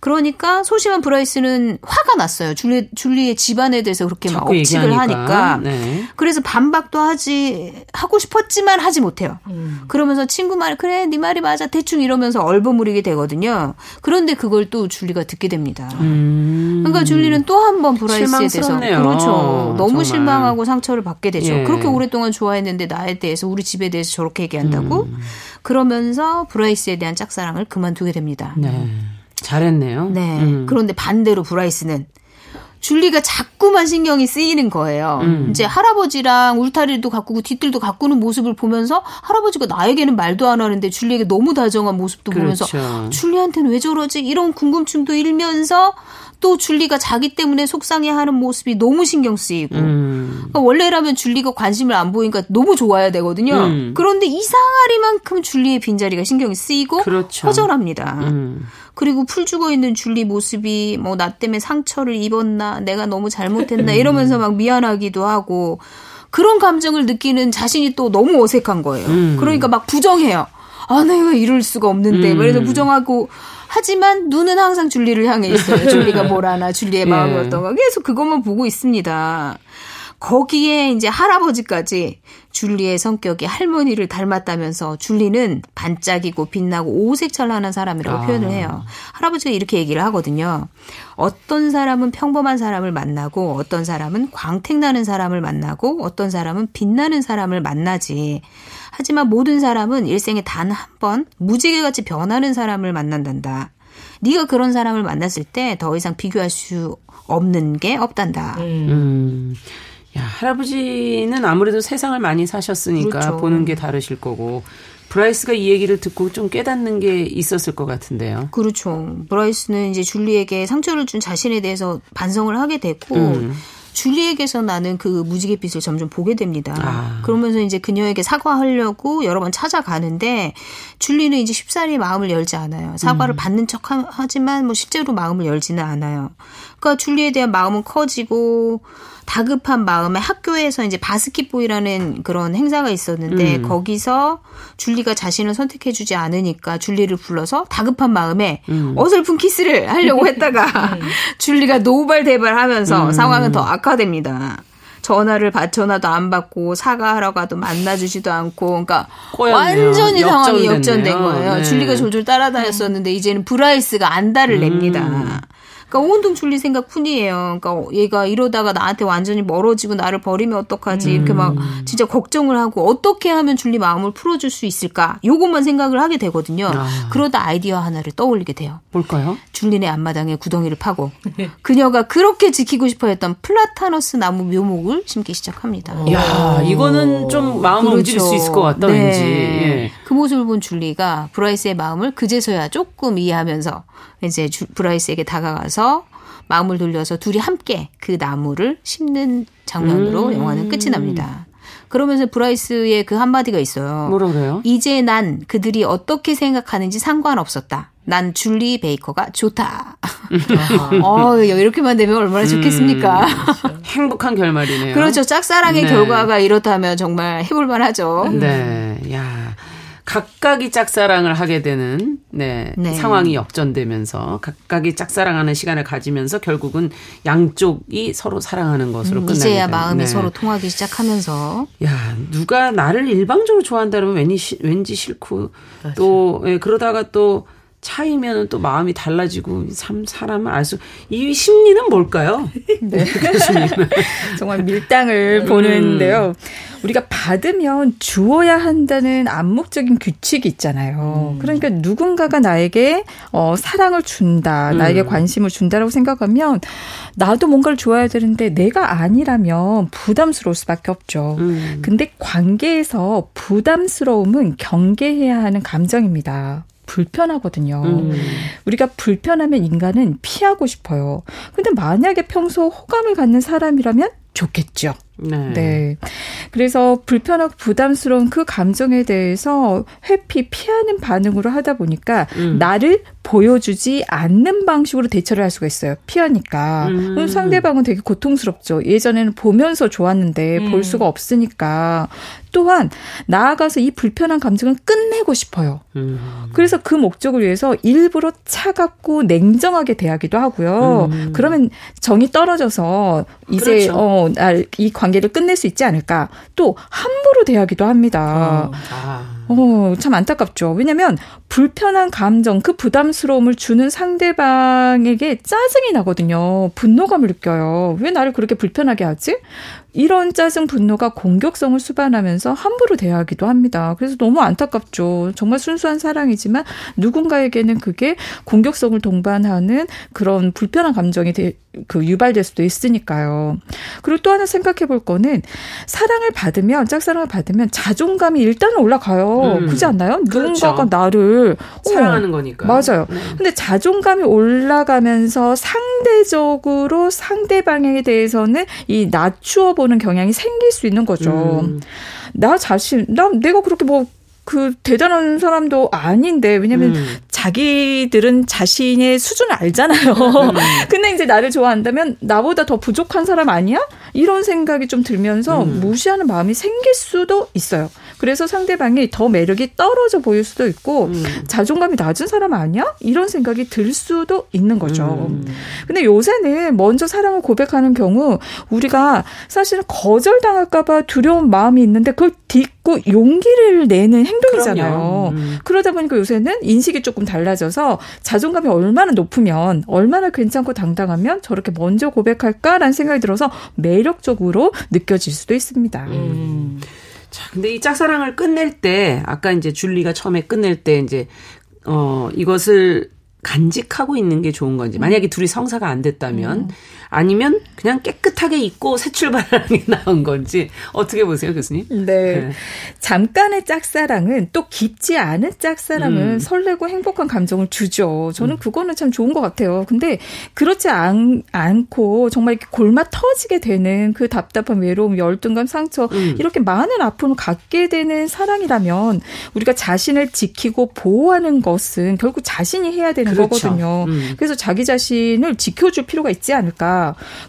그러니까 소심한 브라이스는 화가 났어요. 줄리 줄리의 집안에 대해서 그렇게 막 억측을 하니까. 네. 그래서 반박도 하지 하고 싶었지만 하지 못해요. 음. 그러면서 친구 말 그래 네 말이 맞아 대충 이러면서 얼버무리게 되거든요. 그런데 그걸 또 줄리가 듣게 됩니다. 음. 그러니까 줄리는 또 한 번 브라이스에 대해서 그렇죠. 너무 정말. 실망하고 상처를 받게 되죠. 예. 그렇게 오랫동안 좋아했는데 나에 대해서 우리 집에 대해서 저렇게 얘기한다고 음. 그러면서 브라이스에 대한 짝사랑을 그만두게 됩니다. 네. 잘했네요. 네. 음. 그런데 반대로 브라이스는 줄리가 자꾸만 신경이 쓰이는 거예요. 음. 이제 할아버지랑 울타리도 가꾸고 뒤뜰도 가꾸는 모습을 보면서 할아버지가 나에게는 말도 안 하는데 줄리에게 너무 다정한 모습도 그렇죠. 보면서 줄리한테는 왜 저러지? 이런 궁금증도 일면서 또 줄리가 자기 때문에 속상해하는 모습이 너무 신경 쓰이고 음. 그러니까 원래라면 줄리가 관심을 안 보이니까 너무 좋아야 되거든요. 음. 그런데 이상하리만큼 줄리의 빈자리가 신경이 쓰이고 그렇죠. 허전합니다. 음. 그리고 풀 죽어 있는 줄리 모습이 뭐 나 때문에 상처를 입었나 내가 너무 잘못했나 이러면서 막 미안하기도 하고 그런 감정을 느끼는 자신이 또 너무 어색한 거예요. 음. 그러니까 막 부정해요. 아 내가 이럴 수가 없는데 그래서 부정하고 하지만 눈은 항상 줄리를 향해 있어요. 줄리가 뭘 하나, 줄리의 예. 마음이 어떤가. 계속 그것만 보고 있습니다. 거기에 이제 할아버지까지 줄리의 성격이 할머니를 닮았다면서 줄리는 반짝이고 빛나고 오색찬란한 사람이라고 아. 표현을 해요. 할아버지가 이렇게 얘기를 하거든요. 어떤 사람은 평범한 사람을 만나고 어떤 사람은 광택나는 사람을 만나고 어떤 사람은 빛나는 사람을 만나지. 하지만 모든 사람은 일생에 단 한 번 무지개같이 변하는 사람을 만난단다. 네가 그런 사람을 만났을 때 더 이상 비교할 수 없는 게 없단다. 음. 음. 야, 할아버지는 아무래도 세상을 많이 사셨으니까 그렇죠. 보는 게 다르실 거고 브라이스가 이 얘기를 듣고 좀 깨닫는 게 있었을 것 같은데요. 그렇죠. 브라이스는 이제 줄리에게 상처를 준 자신에 대해서 반성을 하게 됐고 음. 줄리에게서 나는 그 무지갯빛을 점점 보게 됩니다. 아. 그러면서 이제 그녀에게 사과하려고 여러 번 찾아가는데 줄리는 이제 쉽사리 마음을 열지 않아요. 사과를 음. 받는 척 하지만 뭐 실제로 마음을 열지는 않아요. 그러니까 줄리에 대한 마음은 커지고 다급한 마음에 학교에서 이제 basket boy라는 그런 행사가 있었는데 음. 거기서 줄리가 자신을 선택해주지 않으니까 줄리를 불러서 다급한 마음에 음. 어설픈 키스를 하려고 했다가 음. 줄리가 노발대발하면서 음. 상황은 더 악화됩니다. 전화를 받 전화도 안 받고 사과하러 가도 만나주지도 않고 그러니까 꼬였네요. 완전히 상황이. 역전된 거예요. 네. 줄리가 졸졸 따라다녔었는데 이제는 브라이스가 안달을 음. 냅니다. 그러니까 온통 줄리 생각뿐이에요. 그러니까 얘가 이러다가 나한테 완전히 멀어지고 나를 버리면 어떡하지? 이렇게 막 음. 진짜 걱정을 하고 어떻게 하면 줄리 마음을 풀어줄 수 있을까? 요것만 생각을 하게 되거든요. 아. 그러다 아이디어 하나를 떠올리게 돼요. 볼까요? 줄리네 앞마당에 구덩이를 파고 그녀가 그렇게 지키고 싶어했던 플라타너스 나무 묘목을 심기 시작합니다. 야, 이거는 좀 마음을 움직일 수 있을 것 같다, 네. 왠지. 예. 그 모습을 본 줄리가 브라이스의 마음을 그제서야 조금 이해하면서 이제 주- 브라이스에게 다가가서 마음을 돌려서 둘이 함께 그 나무를 심는 장면으로 음. 영화는 끝이 납니다. 그러면서 브라이스의 그 한마디가 있어요. 뭐라 그래요? 이제 난 그들이 어떻게 생각하는지 상관없었다. 난 줄리 베이커가 좋다. 어, 이렇게만 되면 얼마나 좋겠습니까? 행복한 결말이네요. 그렇죠. 짝사랑의 네. 결과가 이렇다면 정말 해볼만 하죠. 네, 야. 각각이 짝사랑을 하게 되는 네, 네. 상황이 역전되면서 각각이 짝사랑하는 시간을 가지면서 결국은 양쪽이 서로 사랑하는 것으로 끝나게 음, 이제야 되는, 마음이 네. 서로 통하기 시작하면서 야 누가 나를 일방적으로 좋아한다면 왠지 왠지 싫고 또 예, 그러다가 또 차이면은 또 마음이 달라지고 참 사람을 알 수 이 심리는 뭘까요? 네. 교수님. 정말 밀당을 보는데요. 우리가 받으면 주어야 한다는 암묵적인 규칙이 있잖아요. 그러니까 누군가가 나에게 어, 사랑을 준다, 나에게 관심을 준다라고 생각하면 나도 뭔가를 좋아야 되는데 내가 아니라면 부담스러울 수밖에 없죠. 음. 근데 관계에서 부담스러움은 경계해야 하는 감정입니다. 불편하거든요. 음. 우리가 불편하면 인간은 피하고 싶어요. 근데 만약에 평소 호감을 갖는 사람이라면 좋겠죠. 네. 네. 그래서 불편하고 부담스러운 그 감정에 대해서 회피, 피하는 반응으로 하다 보니까 음. 나를 보여주지 않는 방식으로 대처를 할 수가 있어요. 피하니까. 음. 그럼 상대방은 되게 고통스럽죠. 예전에는 보면서 좋았는데 음. 볼 수가 없으니까. 또한 나아가서 이 불편한 감정을 끝내고 싶어요. 음. 그래서 그 목적을 위해서 일부러 차갑고 냉정하게 대하기도 하고요. 음. 그러면 정이 떨어져서 이제 그렇죠. 어, 날이 관계를 끝낼 수 있지 않을까. 또 함부로 대하기도 합니다. 아. 어, 참 안타깝죠. 왜냐면 불편한 감정, 그 부담스러움을 주는 상대방에게 짜증이 나거든요. 분노감을 느껴요. 왜 나를 그렇게 불편하게 하지? 이런 짜증, 분노가 공격성을 수반하면서 함부로 대하기도 합니다. 그래서 너무 안타깝죠. 정말 순수한 사랑이지만 누군가에게는 그게 공격성을 동반하는 그런 불편한 감정이 대, 그 유발될 수도 있으니까요. 그리고 또 하나 생각해 볼 거는 사랑을 받으면 짝사랑을 받으면 자존감이 일단 올라가요. 음. 그렇지 않나요? 그렇죠. 누군가가 나를 어, 사랑하는 거니까. 맞아요. 네. 근데 자존감이 올라가면서 상대적으로 상대방에 대해서는 이 낮추어 보는 경향이 생길 수 있는 거죠. 음. 나 자신, 나 내가 그렇게 뭐그 대단한 사람도 아닌데 왜냐면 음. 자기들은 자신의 수준을 알잖아요. 음. 근데 이제 나를 좋아한다면 나보다 더 부족한 사람 아니야? 이런 생각이 좀 들면서 음. 무시하는 마음이 생길 수도 있어요. 그래서 상대방이 더 매력이 떨어져 보일 수도 있고 음. 자존감이 낮은 사람 아니야? 이런 생각이 들 수도 있는 거죠. 음. 근데 요새는 먼저 사랑을 고백하는 경우 우리가 사실은 거절당할까봐 두려운 마음이 있는데 그걸 딛고 용기를 내는 행동이잖아요. 음. 그러다 보니까 요새는 인식이 조금 달라져서 자존감이 얼마나 높으면 얼마나 괜찮고 당당하면 저렇게 먼저 고백할까라는 생각이 들어서 매력적으로 느껴질 수도 있습니다. 음. 자, 근데 이 짝사랑을 끝낼 때 아까 이제 줄리가 처음에 끝낼 때 이제 어 이것을 간직하고 있는 게 좋은 건지 만약에 둘이 성사가 안 됐다면 아니면 그냥 깨끗하게 잊고 새 출발하는 게 나은 건지 어떻게 보세요, 교수님? 네. 네. 잠깐의 짝사랑은 또 깊지 않은 짝사랑은 음. 설레고 행복한 감정을 주죠. 저는 그거는 참 좋은 것 같아요. 근데 그렇지 않, 않고 정말 이렇게 골마 터지게 되는 그 답답한 외로움, 열등감, 상처 음. 이렇게 많은 아픔을 갖게 되는 사랑이라면 우리가 자신을 지키고 보호하는 것은 결국 자신이 해야 되는 그렇죠. 거거든요. 음. 그래서 자기 자신을 지켜줄 필요가 있지 않을까.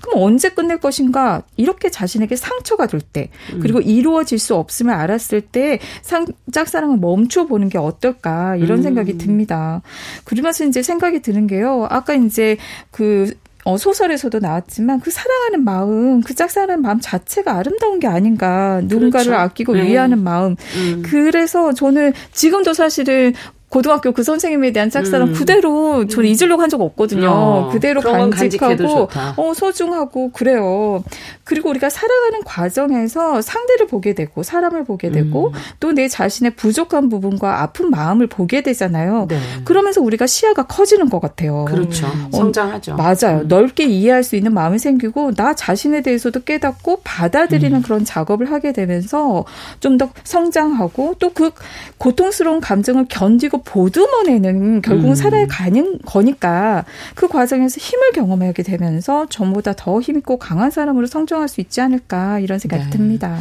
그럼 언제 끝낼 것인가? 이렇게 자신에게 상처가 될 때, 그리고 이루어질 수 없음을 알았을 때, 상, 짝사랑을 멈춰 보는 게 어떨까? 이런 음. 생각이 듭니다. 그러면서 이제 생각이 드는 게요. 아까 이제 그, 어, 소설에서도 나왔지만 그 사랑하는 마음, 그 짝사랑하는 마음 자체가 아름다운 게 아닌가. 누군가를 그렇죠. 아끼고 네. 위하는 마음. 음. 그래서 저는 지금도 사실은 고등학교 그 선생님에 대한 짝사랑 음. 그대로 저는 음. 잊으려고 한 적 없거든요. 어, 그대로 간직하고 어 소중하고 그래요. 그리고 우리가 살아가는 과정에서 상대를 보게 되고 사람을 보게 되고 음. 또내 자신의 부족한 부분과 아픈 마음을 보게 되잖아요. 네. 그러면서 우리가 시야가 커지는 것 같아요. 그렇죠. 어, 성장하죠. 맞아요. 음. 넓게 이해할 수 있는 마음이 생기고 나 자신에 대해서도 깨닫고 받아들이는 음. 그런 작업을 하게 되면서 좀 더 성장하고 또 그 고통스러운 감정을 견디고 보듬어내는 결국은 음. 살아야 가는 거니까 그 과정에서 힘을 경험하게 되면서 전보다 더 힘있고 강한 사람으로 성장할 수 있지 않을까 이런 생각이 네. 듭니다.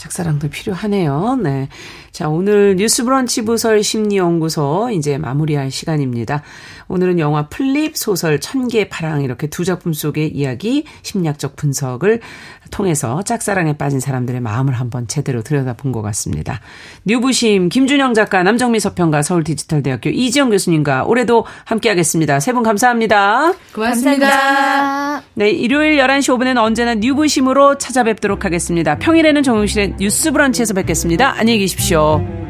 짝사랑도 필요하네요. 네. 자, 오늘 뉴스 브런치 부설 심리연구소 이제 마무리할 시간입니다. 오늘은 영화 플립 소설 천 개의 파랑 이렇게 두 작품 속의 이야기 심리학적 분석을 통해서 짝사랑에 빠진 사람들의 마음을 한번 제대로 들여다본 것 같습니다. 뉴부심 김준영 작가 남정미 서평가 서울디지털대학교 이지영 교수님과 올해도 함께하겠습니다. 세 분 감사합니다. 고맙습니다. 감사합니다. 네, 일요일 11시 5분에는 언제나 뉴부심으로 찾아뵙도록 하겠습니다. 평일에는 정용실의 뉴스 브런치에서 뵙겠습니다. 안녕히 계십시오.